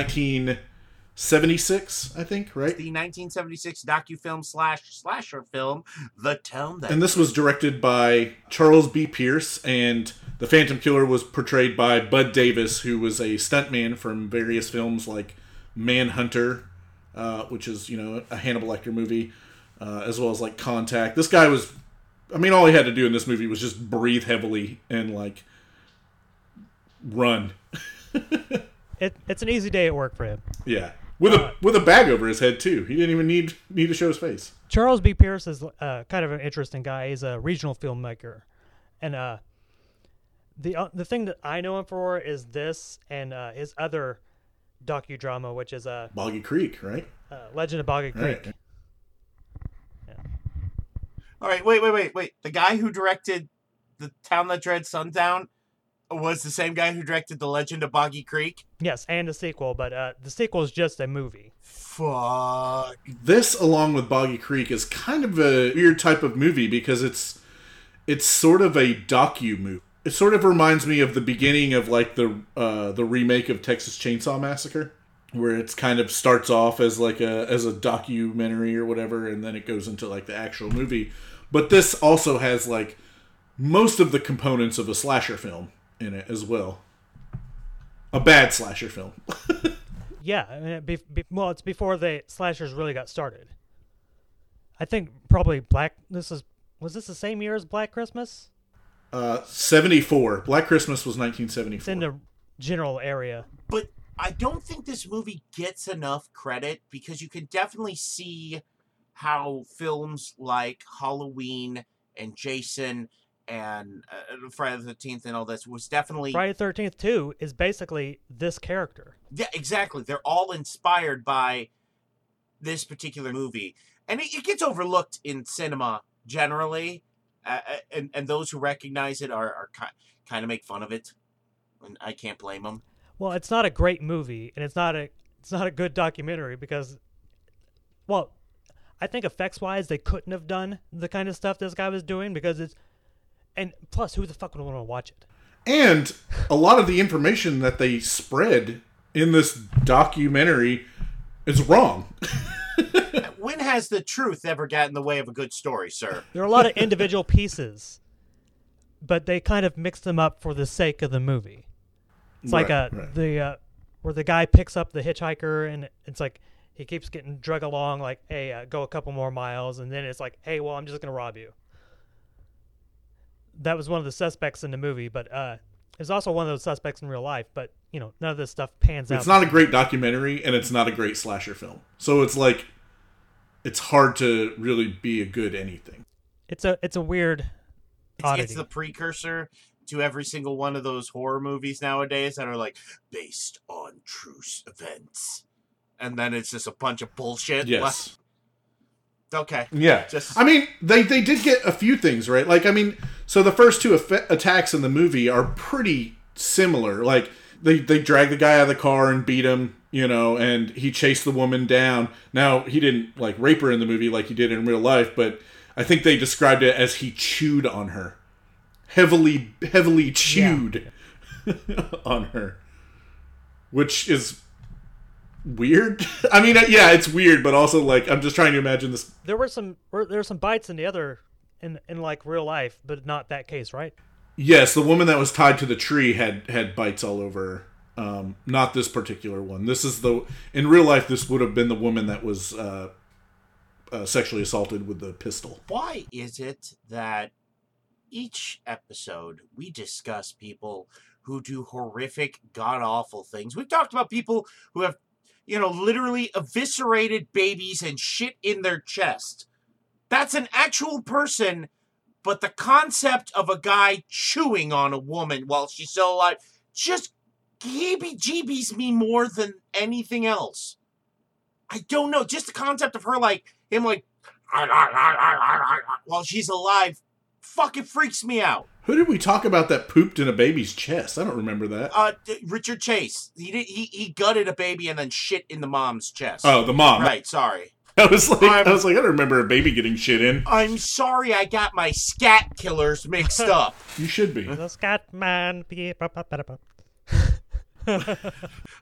1976 i think right the 1976 docu-film slash slasher film, The Town That and this was directed by charles b pierce and the phantom killer was portrayed by bud davis who was a stuntman from various films like manhunter uh, which is you know a hannibal lecter movie uh, as well as like contact this guy was i mean all he had to do in this movie was just breathe heavily and like run it. It's an easy day at work for him. Yeah, with a with a bag over his head too. He didn't even need need to show his face. Charles B. Pierce is uh, kind of an interesting guy. He's a regional filmmaker, and uh, the uh, the thing that I know him for is this and uh, his other docudrama, which is uh, Boggy Creek, right? uh, Legend of Boggy Creek. Right. All right, wait, wait, wait, wait. The guy who directed The Town That dreads Sundown was the same guy who directed The Legend of Boggy Creek. Yes, and a sequel, but uh, the sequel is just a movie. Fuck. This, along with Boggy Creek, is kind of a weird type of movie because it's it's sort of a docu movie. It sort of reminds me of the beginning of like the uh, the remake of Texas Chainsaw Massacre, where it's kind of starts off as like a as a documentary or whatever, and then it goes into like the actual movie. But this also has like most of the components of a slasher film in it as well. A bad slasher film. Yeah, I mean, it be, be, well, it's before the slashers really got started. I think probably Black. This is was this the same year as Black Christmas? Uh, 74. Black Christmas was 1974. in the general area. But I don't think this movie gets enough credit because you can definitely see how films like Halloween and Jason and uh, Friday the 13th and all this was definitely Friday the Thirteenth Two is basically this character. Yeah, exactly. They're all inspired by this particular movie, and it, it gets overlooked in cinema generally, uh, uh, and and those who recognize it are are ki- kind of make fun of it, and I can't blame them. Well, it's not a great movie, and it's not a it's not a good documentary because, well, I think effects wise they couldn't have done the kind of stuff this guy was doing because it's, and plus who the fuck would want to watch it? And a lot of the information that they spread in this documentary is wrong. when has the truth ever got in the way of a good story, sir? There are a lot of individual pieces, but they kind of mix them up for the sake of the movie. It's like Right, uh, right. the uh, where the guy picks up the hitchhiker and it's like he keeps getting drug along like hey uh, go a couple more miles and then it's like hey well I'm just gonna rob you. That was one of the suspects in the movie, but uh, it's also one of those suspects in real life. But you know none of this stuff pans out. It's not a great documentary and it's not a great slasher film. So it's like it's hard to really be a good anything. It's a it's a weird It's, oddity. it's the precursor to every single one of those horror movies nowadays that are like based on true events, and then it's just a bunch of bullshit. Yes. Okay. Yeah. Just- I mean, they they did get a few things right. Like, I mean, so the first two attacks in the movie are pretty similar. Like, they they drag the guy out of the car and beat him, you know, and he chased the woman down. Now he didn't like rape her in the movie like he did in real life, but I think they described it as he chewed on her, heavily heavily chewed on her, which is weird. I mean, yeah, it's weird, but also like I'm just trying to imagine this There were some there were some bites in the other in in like real life, but not that case, right? Yes, the woman that was tied to the tree had had bites all over. Um, not this particular one. This is the in real life. This would have been the woman that was uh, uh, sexually assaulted with the pistol. Why is it that each episode we discuss people who do horrific, god awful things? We've talked about people who have, you know, literally eviscerated babies and shit in their chest. That's an actual person, but the concept of a guy chewing on a woman while she's still alive just heebie jeebies me more than anything else. I don't know. Just the concept of her, like, him, like, ah, ah, ah, while she's alive fucking freaks me out. Who did we talk about that pooped in a baby's chest? I don't remember that. Uh, Richard Chase. He did. He he gutted a baby and then shit in the mom's chest. oh, the mom. right. Sorry. I was like, I I'm- was like, I don't remember a baby getting shit in. I'm sorry. I got my scat killers mixed up. You should be. The Scat Man.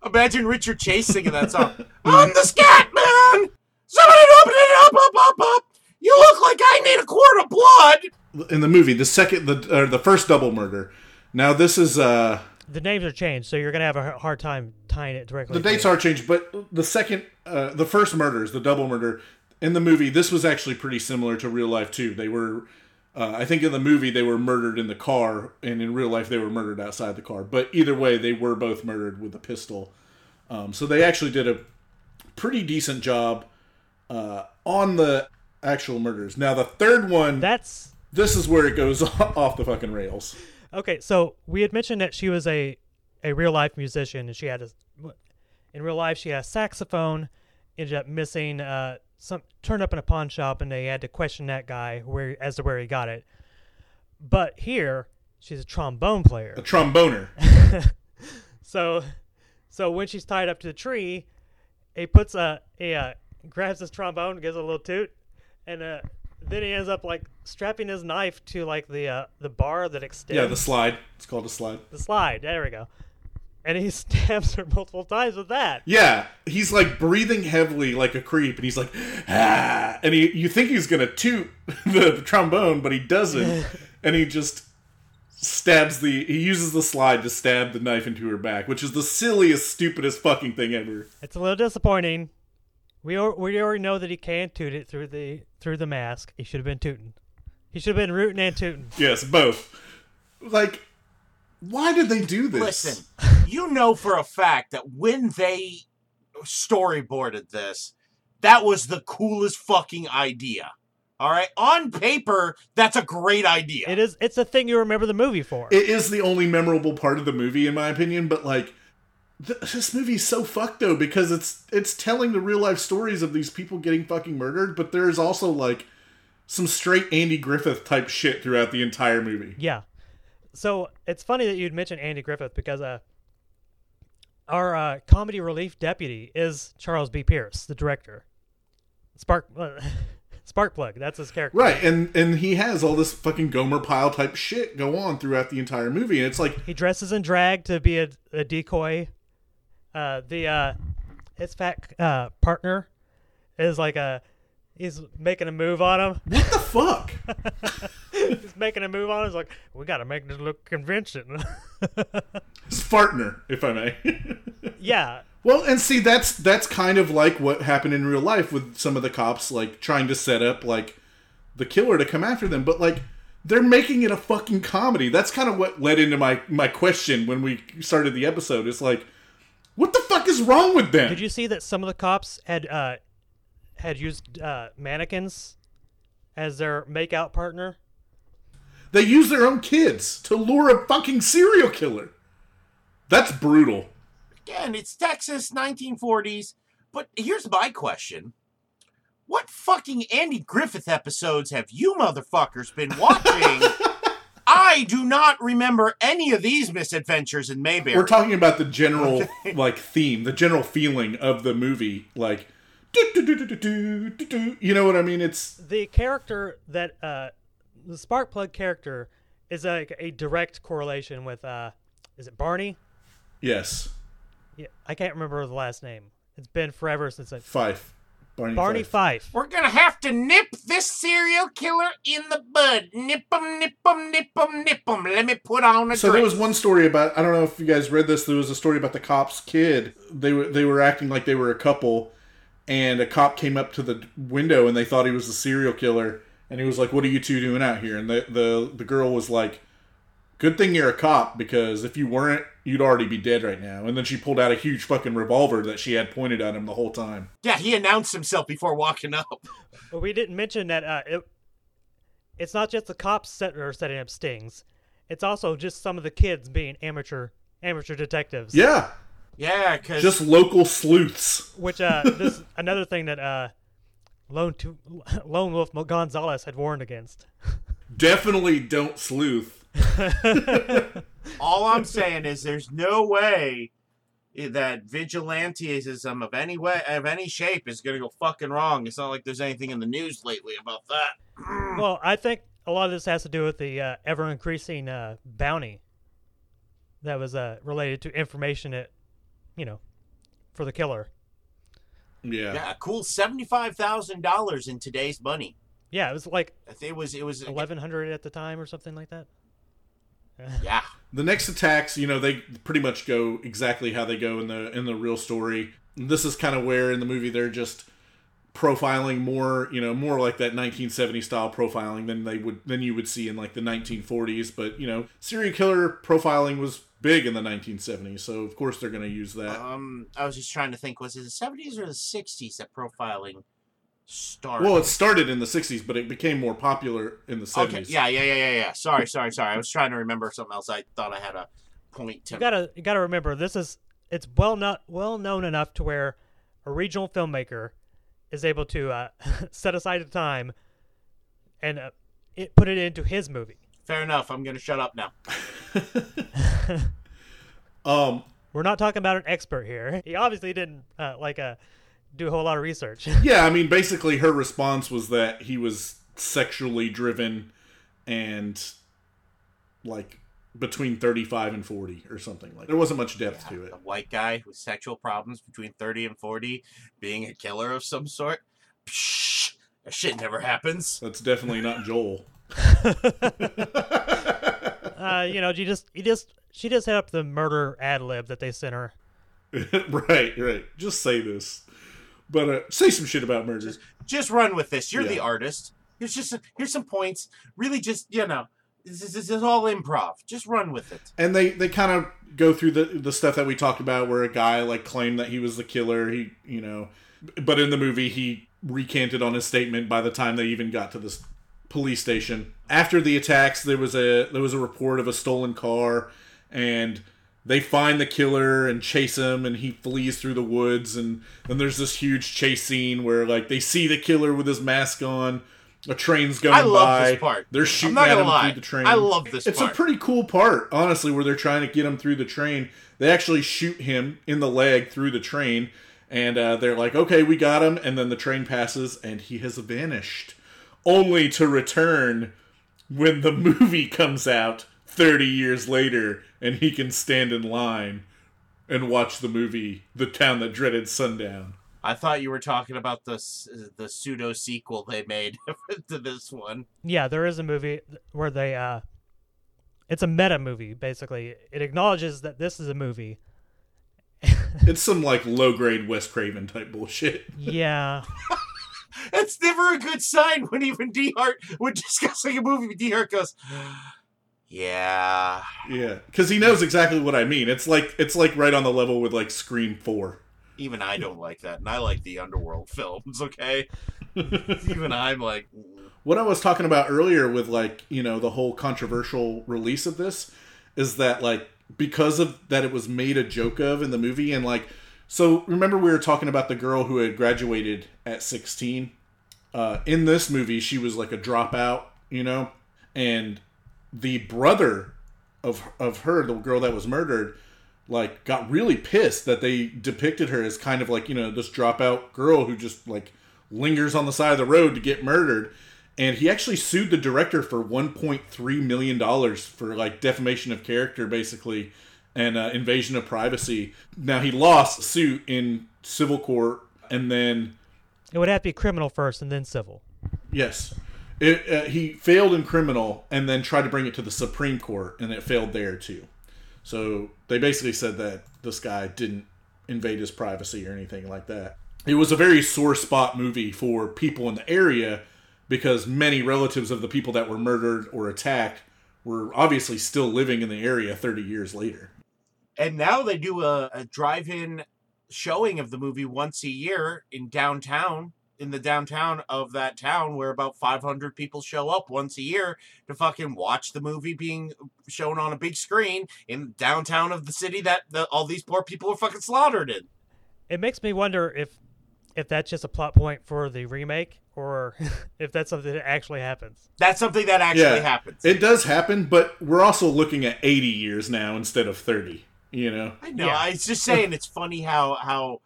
Imagine Richard Chase singing that song. I'm the scat man. Somebody open it up, up, up, up. You look like I need a quart of blood. In the movie, the second, the uh, the first double murder. Now this is uh The names are changed, so you're gonna have a hard time tying it directly. the dates it. are changed, but the second, uh, the first murders, the double murder in the movie, this was actually pretty similar to real life too. They were, uh, I think, in the movie they were murdered in the car, and in real life they were murdered outside the car. But either way, they were both murdered with a pistol. Um, so they actually did a pretty decent job uh, on the actual murders. Now the third one, That's this is where it goes off the fucking rails. okay. So we had mentioned that she was a a real life musician, and she had a in real life she had a saxophone. Ended up missing. Uh, some turned up in a pawn shop, and they had to question that guy where as to where he got it. But here, she's a trombone player. A tromboner. So, so when she's tied up to the tree, he puts a he uh, grabs his trombone, gives it a little toot, and uh, then he ends up like strapping his knife to like the uh, the bar that extends Yeah, the slide. It's called a slide. the slide. There we go. And he stabs her multiple times with that. Yeah, he's like breathing heavily like a creep, and he's like, ah, and he you think he's gonna toot the trombone, but he doesn't, and he just stabs the he uses the slide to stab the knife into her back, which is the silliest, stupidest fucking thing ever. It's a little disappointing. We we already know that he can't toot it through the through the mask. He should have been tooting. He should have been rooting and tooting. Yes, both. Like, why did they do this? Listen, you know for a fact that when they storyboarded this, that was the coolest fucking idea. All right, on paper, that's a great idea. It is. It's a thing you remember the movie for. it is the only memorable part of the movie, in my opinion. But like, th- this movie's so fucked though because it's it's telling the real life stories of these people getting fucking murdered, but there is also like some straight Andy Griffith type shit throughout the entire movie. Yeah. So it's funny that you'd mention Andy Griffith because uh, our uh, comedy relief deputy is Charles B. Pierce, the director. Spark, uh, Sparkplug. That's his character. Right, and and he has all this fucking Gomer Pyle type shit go on throughout the entire movie, and it's like He dresses in drag to be a, a decoy. Uh, the uh, his fat uh, partner is like a he's making a move on him. what the fuck? he's making a move on him. He's like, we got to make this look convincing. his partner, if I may. yeah, Well, and see, that's that's kind of like what happened in real life with some of the cops, like trying to set up like the killer to come after them, but like they're making it a fucking comedy. That's kind of what led into my my question when we started the episode. It's like, what the fuck is wrong with them? Did you see that some of the cops had uh, had used uh, mannequins as their makeout partner? They use their own kids to lure a fucking serial killer. That's brutal. Again, it's Texas, 1940s. But here's my question. What fucking Andy Griffith episodes have you motherfuckers been watching? I do not remember any of these misadventures in Mayberry. We're talking about the general like theme, the general feeling of the movie, like do, do, do, do, do, do, do, do. you know what I mean? It's the character that uh, the spark plug character is like a direct correlation with uh, is it Barney? yes, Yeah, I can't remember the last name. It's been forever since I Fife, Barney, Barney Fife. Fife. We're gonna have to nip this serial killer in the bud. Nip him, nip him, nip him, nip him. Let me put on a So there was one story about I don't know if you guys read this. There was a story about the cop's kid. They were they were acting like they were a couple, and a cop came up to the window and they thought he was a serial killer, and he was like, "What are you two doing out here?" And the the the girl was like, "Good thing you're a cop because if you weren't, you'd already be dead right now." And then she pulled out a huge fucking revolver that she had pointed at him the whole time. Yeah, he announced himself before walking up. But we didn't mention that uh, it, it's not just the cops set are setting up stings. It's also just some of the kids being amateur amateur detectives. Yeah, Yeah, because just local sleuths. Which uh, this another thing that uh, Lone to, Lone Wolf Gonzalez had warned against. Definitely don't sleuth. all I'm saying is there's no way that vigilantism of any way of any shape is gonna go fucking wrong. It's not like there's anything in the news lately about that. Well, I think a lot of this has to do with the uh, ever increasing uh, bounty that was uh, related to information that, you know, for the killer. Yeah. Yeah, a cool seventy-five thousand dollars in today's money. Yeah, it was like I think It was. It was. eleven hundred at the time or something like that. Yeah. the next attacks you know they pretty much go exactly how they go in the in the real story this is kind of where in the movie they're just profiling more you know more like that 1970 style profiling than they would than you would see in like the 1940s but you know serial killer profiling was big in the 1970s so of course they're going to use that Um, I was just trying to think. Was it the seventies or the sixties that profiling started? well it started in the 60s but it became more popular in the 70s okay. Yeah, yeah, yeah, yeah, yeah. Sorry, sorry, sorry. I was trying to remember something else. I thought I had a point to. You gotta you gotta remember this is it's well not well known enough to where a regional filmmaker is able to uh, set aside a time and uh, it, put it into his movie. Fair enough. I'm gonna shut up now. um We're not talking about an expert here. He obviously didn't uh, like uh, do a whole lot of research. yeah i mean basically her response was that he was sexually driven and like between 35 and 40 or something like there wasn't much depth to it A white guy with sexual problems between 30 and 40 being a killer of some sort. Psh, that shit never happens. that's definitely not joel uh, you know, she just he just she just hit up the murder ad lib that they sent her. right right just say this but uh, say some shit about murder Just run with this. You're the artist. Here's just here's some points. Really, just you know, this is, this is all improv. Just run with it. and they they kind of go through the the stuff that we talked about where a guy like claimed that he was the killer he you know but in the movie he recanted on his statement by the time they even got to this police station after the attacks there was a there was a report of a stolen car and they find the killer and chase him and he flees through the woods and then there's this huge chase scene where like they see the killer with his mask on a train's going I love by this part. they're shooting at him lie. through the train I love this it's part. a pretty cool part, honestly, where they're trying to get him through the train. They actually shoot him in the leg through the train, and uh, they're like, "Okay, we got him." And then the train passes, and he has vanished, only to return when the movie comes out thirty years later, and he can stand in line and watch the movie, "The Town That Dreaded Sundown." I thought you were talking about the the pseudo sequel they made to this one. Yeah, there is a movie where they uh it's a meta movie basically. It acknowledges that this is a movie. It's some like low grade Wes Craven type bullshit. Yeah. That's never a good sign when even Dehart, when discussing a movie, Dehart goes, "Yeah, Yeah, because he knows exactly what I mean. It's like it's like right on the level with like Scream Four. even I don't like that, and I like the underworld films." Okay, even I'm like, what I was talking about earlier with like you know the whole controversial release of this is that like because of that it was made a joke of in the movie and like so remember we were talking about the girl who had graduated at 16 uh, in this movie she was like a dropout you know and the brother of of her the girl that was murdered like got really pissed that they depicted her as kind of like you know this dropout girl who just like lingers on the side of the road to get murdered. And he actually sued the director for 1.3 million dollars for like defamation of character basically and uh, invasion of privacy. Now he lost suit in civil court and then It would have to be criminal first and then civil. yes it, uh, he failed in criminal and then tried to bring it to the supreme court and it failed there too. So they basically said that this guy didn't invade his privacy or anything like that. It was a very sore spot movie for people in the area because many relatives of the people that were murdered or attacked were obviously still living in the area 30 years later. And now they do a, a drive-in showing of the movie once a year in downtown, in the downtown of that town, where about 500 people show up once a year to fucking watch the movie being uh, shown on a big screen in downtown of the city that the, all these poor people are fucking slaughtered in. It makes me wonder if if that's just a plot point for the remake or if that's something that actually happens. That's something that actually Yeah. happens. It does happen, but we're also looking at 80 years now instead of 30, you know? I know. Yeah. I was just saying it's funny how how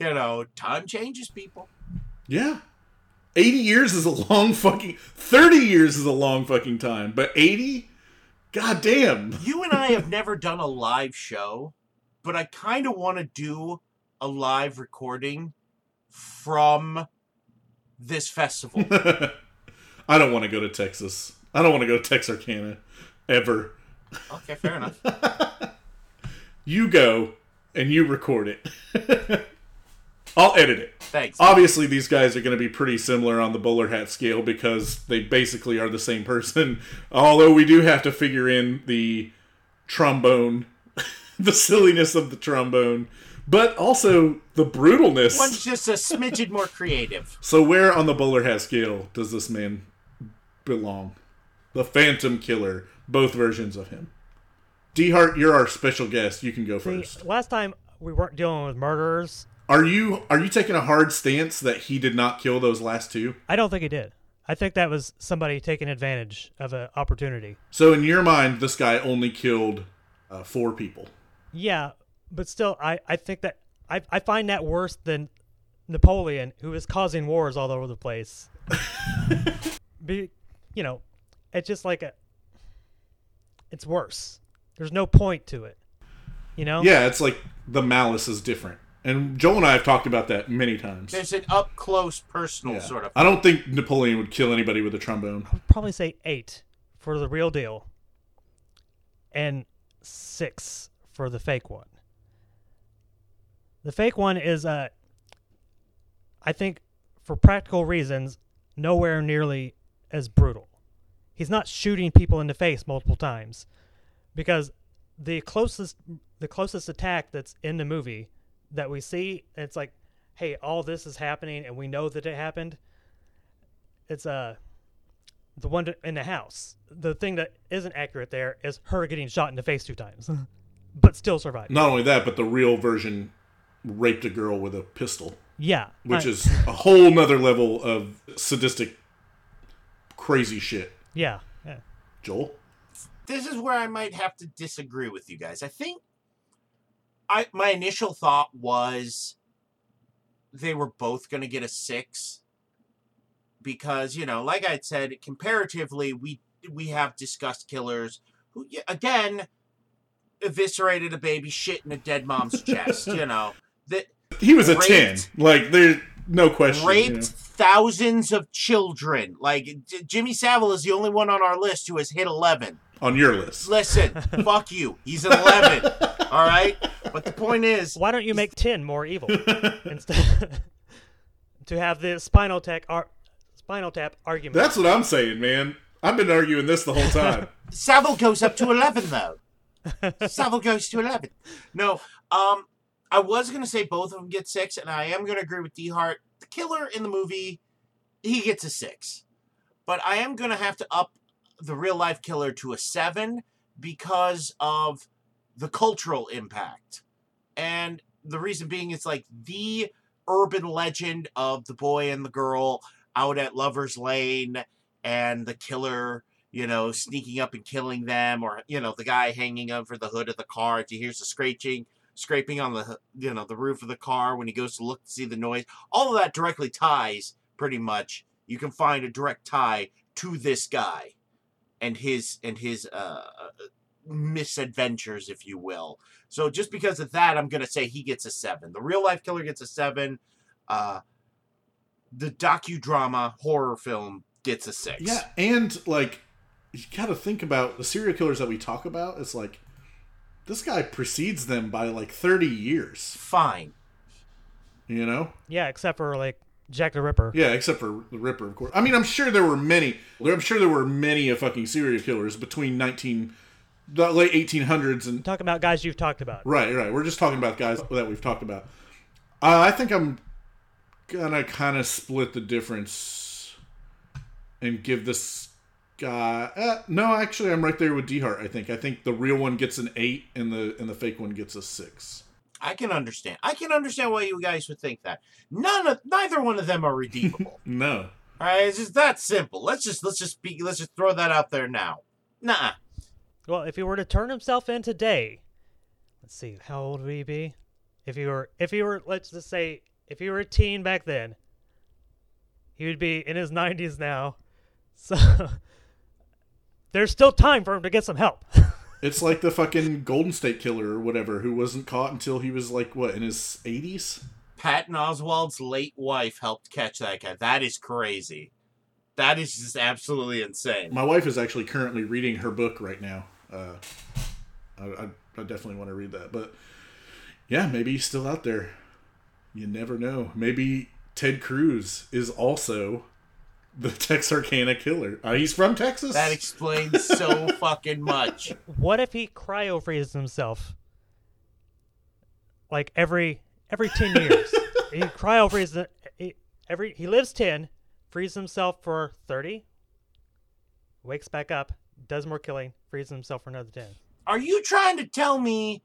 you know time changes people. Yeah. 80 years is a long fucking 30 years is a long fucking time, but 80 God damn. You and I have never done a live show, but I kind of want to do a live recording from this festival. I don't want to go to Texas. I don't want to go to Texarkana ever. okay, fair enough. You go and you record it. I'll edit it. Thanks. Obviously, these guys are going to be pretty similar on the bowler hat scale because they basically are the same person. Although we do have to figure in the trombone, the silliness of the trombone, but also the brutalness. One's just a smidgen more creative. So, where on the bowler hat scale does this man belong? The Phantom Killer, both versions of him. Dehart, you're our special guest. You can go See, first. last time we weren't dealing with murderers. Are you are you taking a hard stance that he did not kill those last two? I don't think he did. I think that was somebody taking advantage of an opportunity. So in your mind, this guy only killed uh, four people. Yeah, but still, I, I think that I, I find that worse than Napoleon, who is causing wars all over the place. Be, you know, it's just like a. It's worse. There's no point to it. You know. Yeah, it's like the malice is different, and Joel and I have talked about that many times. There's an up close, personal Yeah. sort of. I don't think Napoleon would kill anybody with a trombone. I'd probably say eight for the real deal, and six for the fake one. The fake one is, uh, I think, for practical reasons, nowhere nearly as brutal. He's not shooting people in the face multiple times, because the closest the closest attack that's in the movie that we see, it's like, hey, all this is happening, and we know that it happened. It's uh the one to- in the house. The thing that isn't accurate there is her getting shot in the face two times, but still survived. Not only that, but the real version raped a girl with a pistol, Yeah, which I- is a whole nother level of sadistic, crazy shit. yeah, yeah. Joel, this is where I might have to disagree with you guys. I think I my initial thought was they were both going to get a 6 because, you know, like I said, comparatively we we have discussed killers who again eviscerated a baby shit in a dead mom's chest, you know. That he was a Raped- ten. Like there's no question. you raped know. thousands of children. Like Jimmy Savile is the only one on our list who has hit 11. On your list. Listen, fuck you. He's an 11. all right? But the point is, Why don't you make ten more evil instead to have the spinal tap ar- spinal tap argument? That's what I'm saying, man. I've been arguing this the whole time. Savile goes up to 11, though. Savile goes to 11. No, um, I was going to say both of them get six, and I am going to agree with Dehart. The killer in the movie, he gets a six. but I am gonna have to up the real life killer to a seven because of the cultural impact. And the reason being it's like the urban legend of the boy and the girl out at Lover's Lane and the killer, you know, sneaking up and killing them, or you know, the guy hanging over the hood of the car. He hears the scratching, scraping on the you know the roof of the car when he goes to look to see the noise, all of that directly ties pretty much. You can find a direct tie to this guy and his and his uh, misadventures, if you will. So just because of that, I'm gonna say he gets a seven. The real life killer gets a seven. Uh, the docudrama horror film gets a six. Yeah, and like you got to think about the serial killers that we talk about. It's like this guy precedes them by like thirty years. Fine. You know? Yeah, except for like Jack the Ripper. Yeah, except for the Ripper, of course. I mean, I'm sure there were many. I'm sure there were many of fucking serial killers between 19, the late 1800s and Talking about guys you've talked about. Right, right. We're just talking about guys that we've talked about. Uh, I think I'm gonna kind of split the difference and give this guy. Uh, no, actually, I'm right there with Dehart. I think. I think the real one gets an eight, and the and the fake one gets a six. I can understand. I can understand why you guys would think that. None of neither one of them are redeemable. No. All right, it's just that simple. Let's just let's just be let's just throw that out there now. Nah. Well, if he were to turn himself in today, let's see, how old would he be? If he were, if he were, let's just say, if he were a teen back then, he would be in his 90s now. So there's still time for him to get some help. It's like the fucking Golden State Killer or whatever, who wasn't caught until he was like what in his 80s. Patton Oswalt's late wife helped catch that guy. That is crazy. That is just absolutely insane. My wife is actually currently reading her book right now. Uh, I, I, I definitely want to read that, but yeah, maybe he's still out there. You never know. Maybe Ted Cruz is also the Texarkana killer. Uh, he's from Texas. That explains so fucking much. what if he cryo freezes himself? Like every every 10 years. he cryo freezes he, every he lives 10, freezes himself for 30, wakes back up, does more killing, freezes himself for another 10. Are you trying to tell me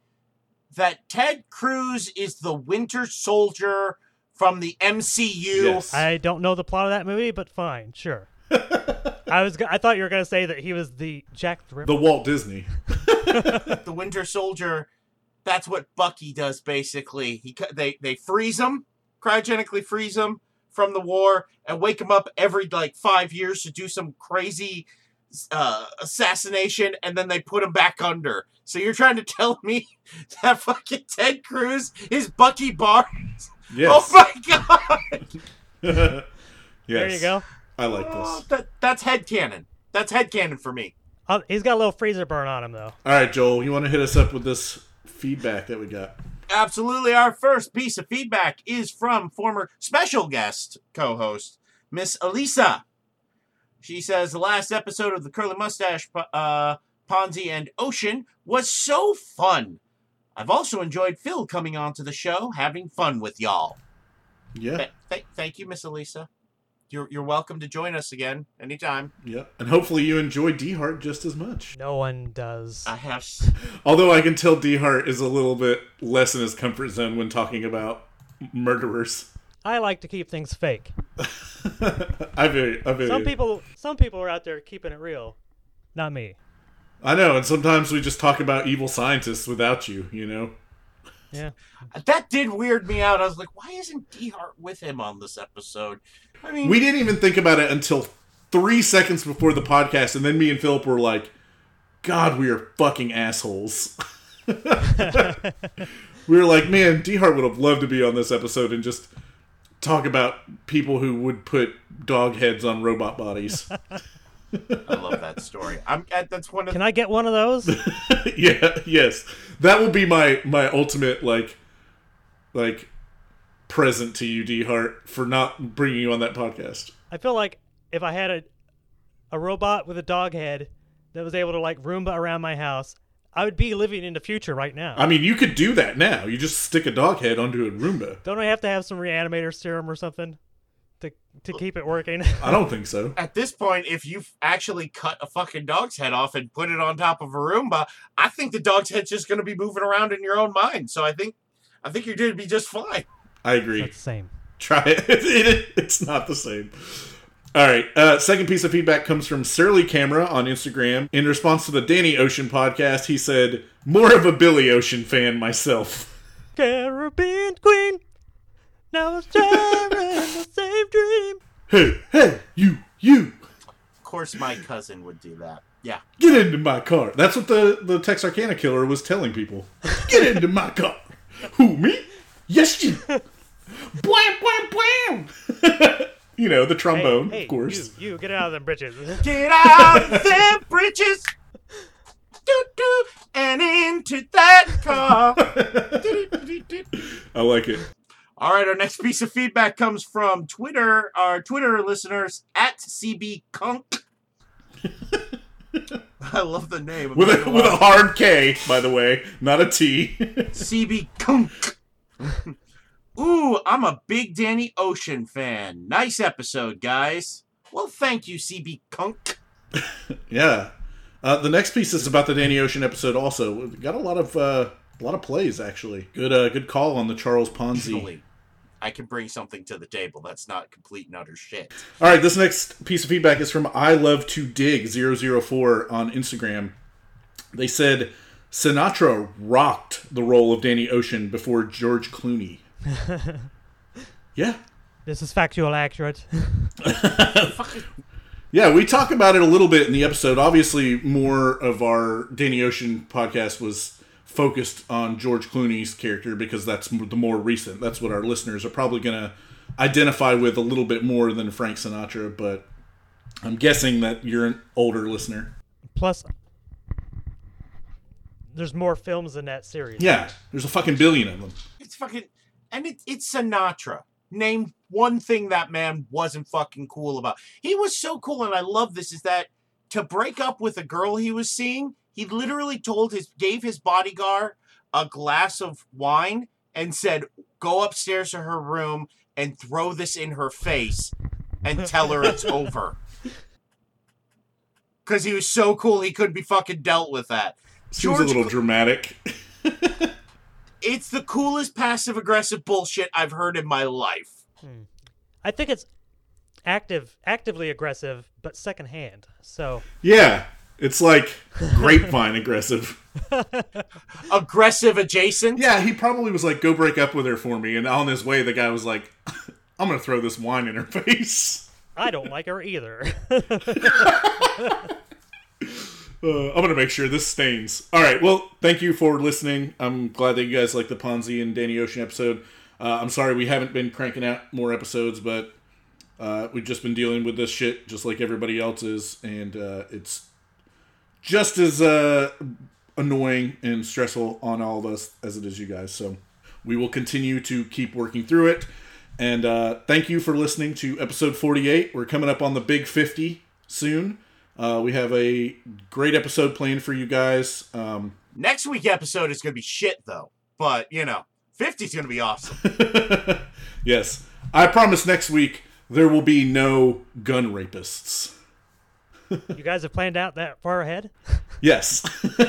that Ted Cruz is the Winter Soldier from the MCU? Yes. I don't know the plot of that movie, but fine, sure. I was I thought you were going to say that he was the Jack the Ripper. the Walt Disney. The Winter Soldier. That's what Bucky does basically. He they they freeze him, cryogenically freeze him from the war, and wake him up every like five years to do some crazy uh, assassination, and then they put him back under. So you're trying to tell me that fucking Ted Cruz is Bucky Barnes? Yes. Oh my god! yes. There you go. I like Oh, this. that, that's headcanon. That's headcanon for me. Uh, he's got a little freezer burn on him though. All right, Joel, you want to hit us up with this feedback that we got? Absolutely. Our first piece of feedback is from former special guest co host, Miss Elisa. She says the last episode of the Curly Mustache, uh, Ponzi, and Ocean was so fun. I've also enjoyed Phil coming on to the show, having fun with y'all. Yeah. Th- th- thank you, Miss Elisa. You're, you're welcome to join us again anytime. Yeah. And hopefully you enjoy Dehart just as much. No one does. I have. Although I can tell Dehart is a little bit less in his comfort zone when talking about murderers. I like to keep things fake. I very, I very, Some people some people are out there keeping it real. Not me. I know, and sometimes we just talk about evil scientists without you. You know. Yeah. That did weird me out. I was like, why isn't Dehart with him on this episode? I mean, We didn't even think about it until three seconds before the podcast, and then me and Philip were like, "God, we are fucking assholes." we were like, "Man, Dehart would have loved to be on this episode and just talk about people who would put dog heads on robot bodies." I love that story. I'm that's one of Can I get one of those? yeah, yes, that will be my my ultimate like like present to you, Dehart, for not bringing you on that podcast. I feel like if I had a a robot with a dog head that was able to like Roomba around my house, I would be living in the future right now. I mean, you could do that now. You just stick a dog head onto a Roomba. Don't I have to have some reanimator serum or something? To to keep it working. I don't think so. At this point, if you've actually cut a fucking dog's head off and put it on top of a Roomba, I think the dog's head's just going to be moving around in your own mind. So I think, I think you're going to be just fine. I agree. That's the same. Try it. It- It's not the same. All right. Uh, second piece of feedback comes from Surly Camera on Instagram. In response to the Danny Ocean podcast, he said, "More of a Billy Ocean fan myself." Caribbean Queen. Now it's sharing the same dream. Hey, hey, you, you, Of course, my cousin would do that. Yeah. get into my car. That's what the the Texarkana killer was telling people. Get into my car. Who me? Yes, you. Blam, blam, blam. you know the trombone, hey, hey, of course. You, you get out of them britches. Get out of them bridges. Doo doo, and into that car. I like it. All right, our next piece of feedback comes from Twitter, our Twitter listeners at CB Kunk. I love the name. I'm With a, with a hard K, by the way, not a T. CB Kunk. Ooh, I'm a big Danny Ocean fan. Nice episode, guys. Well, thank you, CB Kunk. yeah. Uh, the next piece is about the Danny Ocean episode. Also, We got a lot of uh, a lot of plays actually. Good, uh, good call on the Charles Ponzi. Actually, I can bring something to the table that's not complete and utter shit. All right, this next piece of feedback is from I love to dig 004 on Instagram. They said Sinatra rocked the role of Danny Ocean before George Clooney. yeah. this is factual accurate. Yeah, we talk about it a little bit in the episode. Obviously, more of our Danny Ocean podcast was focused on George Clooney's character because that's the more recent. That's what our listeners are probably going to identify with a little bit more than Frank Sinatra, but I'm guessing that you're an older listener. Plus, there's more films in that series. Yeah, there's a fucking billion of them. It's fucking, and it, it's Sinatra. Name one thing that man wasn't fucking cool about. He was so cool, and I love this. Is that to break up with a girl he was seeing? He literally told his, gave his bodyguard a glass of wine and said, "Go upstairs to her room and throw this in her face, and tell her it's over." Because he was so cool, he couldn't be fucking dealt with that. Seems George a little Clo- dramatic. It's the coolest passive aggressive bullshit I've heard in my life. Hmm. I think it's active, actively aggressive, but secondhand. So Yeah, it's like grapevine aggressive. Aggressive adjacent. Yeah, he probably was like, "Go break up with her for me," and on his way, the guy was like, "I'm gonna throw this wine in her face." I don't like her either. Uh, I'm gonna make sure this stains. All right. Well, thank you for listening. I'm glad that you guys like the Ponzi and Danny Ocean episode. Uh, I'm sorry we haven't been cranking out more episodes, but uh, we've just been dealing with this shit just like everybody else is, and uh, it's just as uh, annoying and stressful on all of us as it is you guys. So we will continue to keep working through it. And uh, thank you for listening to episode 48. We're coming up on the big 50 soon. Uh, we have a great episode planned for you guys. Um, Next week episode is gonna be shit though. But you know, 50's gonna be awesome. yes, I promise next week there will be no gun rapists. You guys have planned out that far ahead? Yes,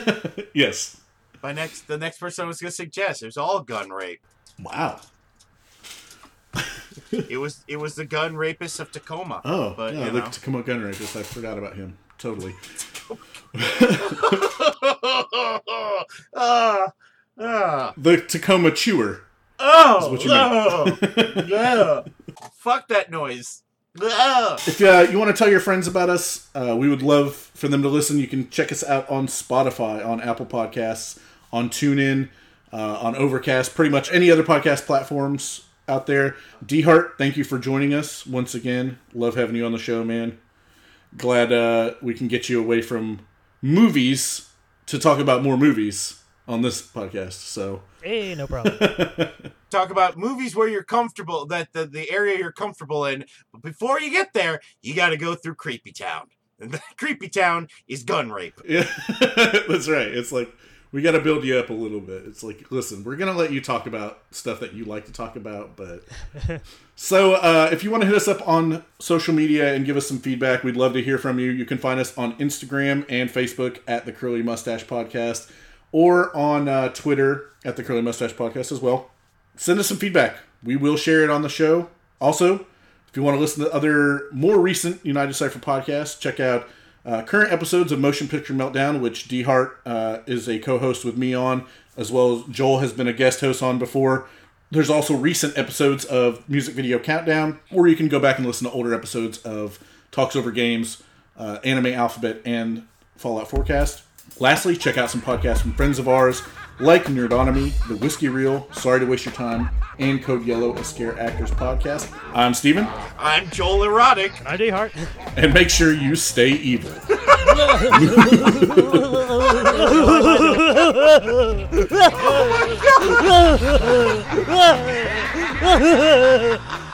yes. My next the next person I was gonna suggest, it was all gun rape. Wow. It was it was the gun rapist of Tacoma. Oh, but yeah, you the know. Tacoma gun rapist. I forgot about him. Totally. Ah, ah. The Tacoma chewer. oh, what you meant. oh, yeah. Fuck that noise. If uh, you want to tell your friends about us, uh, we would love for them to listen. You can check us out on Spotify, on Apple Podcasts, on TuneIn, uh, on Overcast, pretty much any other podcast platforms out there. Dehart, thank you for joining us once again. Love having you on the show, man. Glad uh, we can get you away from movies to talk about more movies on this podcast. So Hey, no problem. Talk about movies where you're comfortable, that the, the area you're comfortable in. But before you get there, you got to go through Creepy Town. And the Creepy Town is gun rape. Yeah, that's right. It's like we got to build you up a little bit. It's like, listen, we're gonna let you talk about stuff that you like to talk about, but so uh, if you want to hit us up on social media and give us some feedback, we'd love to hear from you. You can find us on Instagram and Facebook at the Curly Mustache Podcast, or on uh, Twitter at the Curly Mustache Podcast as well. Send us some feedback. We will share it on the show. Also, if you want to listen to other more recent United Cypher podcasts, check out uh, current episodes of Motion Picture Meltdown, which Dehart uh, is a co-host with me on, as well as Joel has been a guest host on before. There's also recent episodes of Music Video Countdown, or you can go back and listen to older episodes of Talks Over Games, uh, Anime Alphabet, and Fallout Forecast. Lastly, check out some podcasts from friends of ours like Nerdonomy, The Whiskey Reel, Sorry to Waste Your Time, and Code Yellow, a Scare Actors podcast. I'm Steven, I'm Joel Erotic. I Dehart. and make sure you stay evil. Oh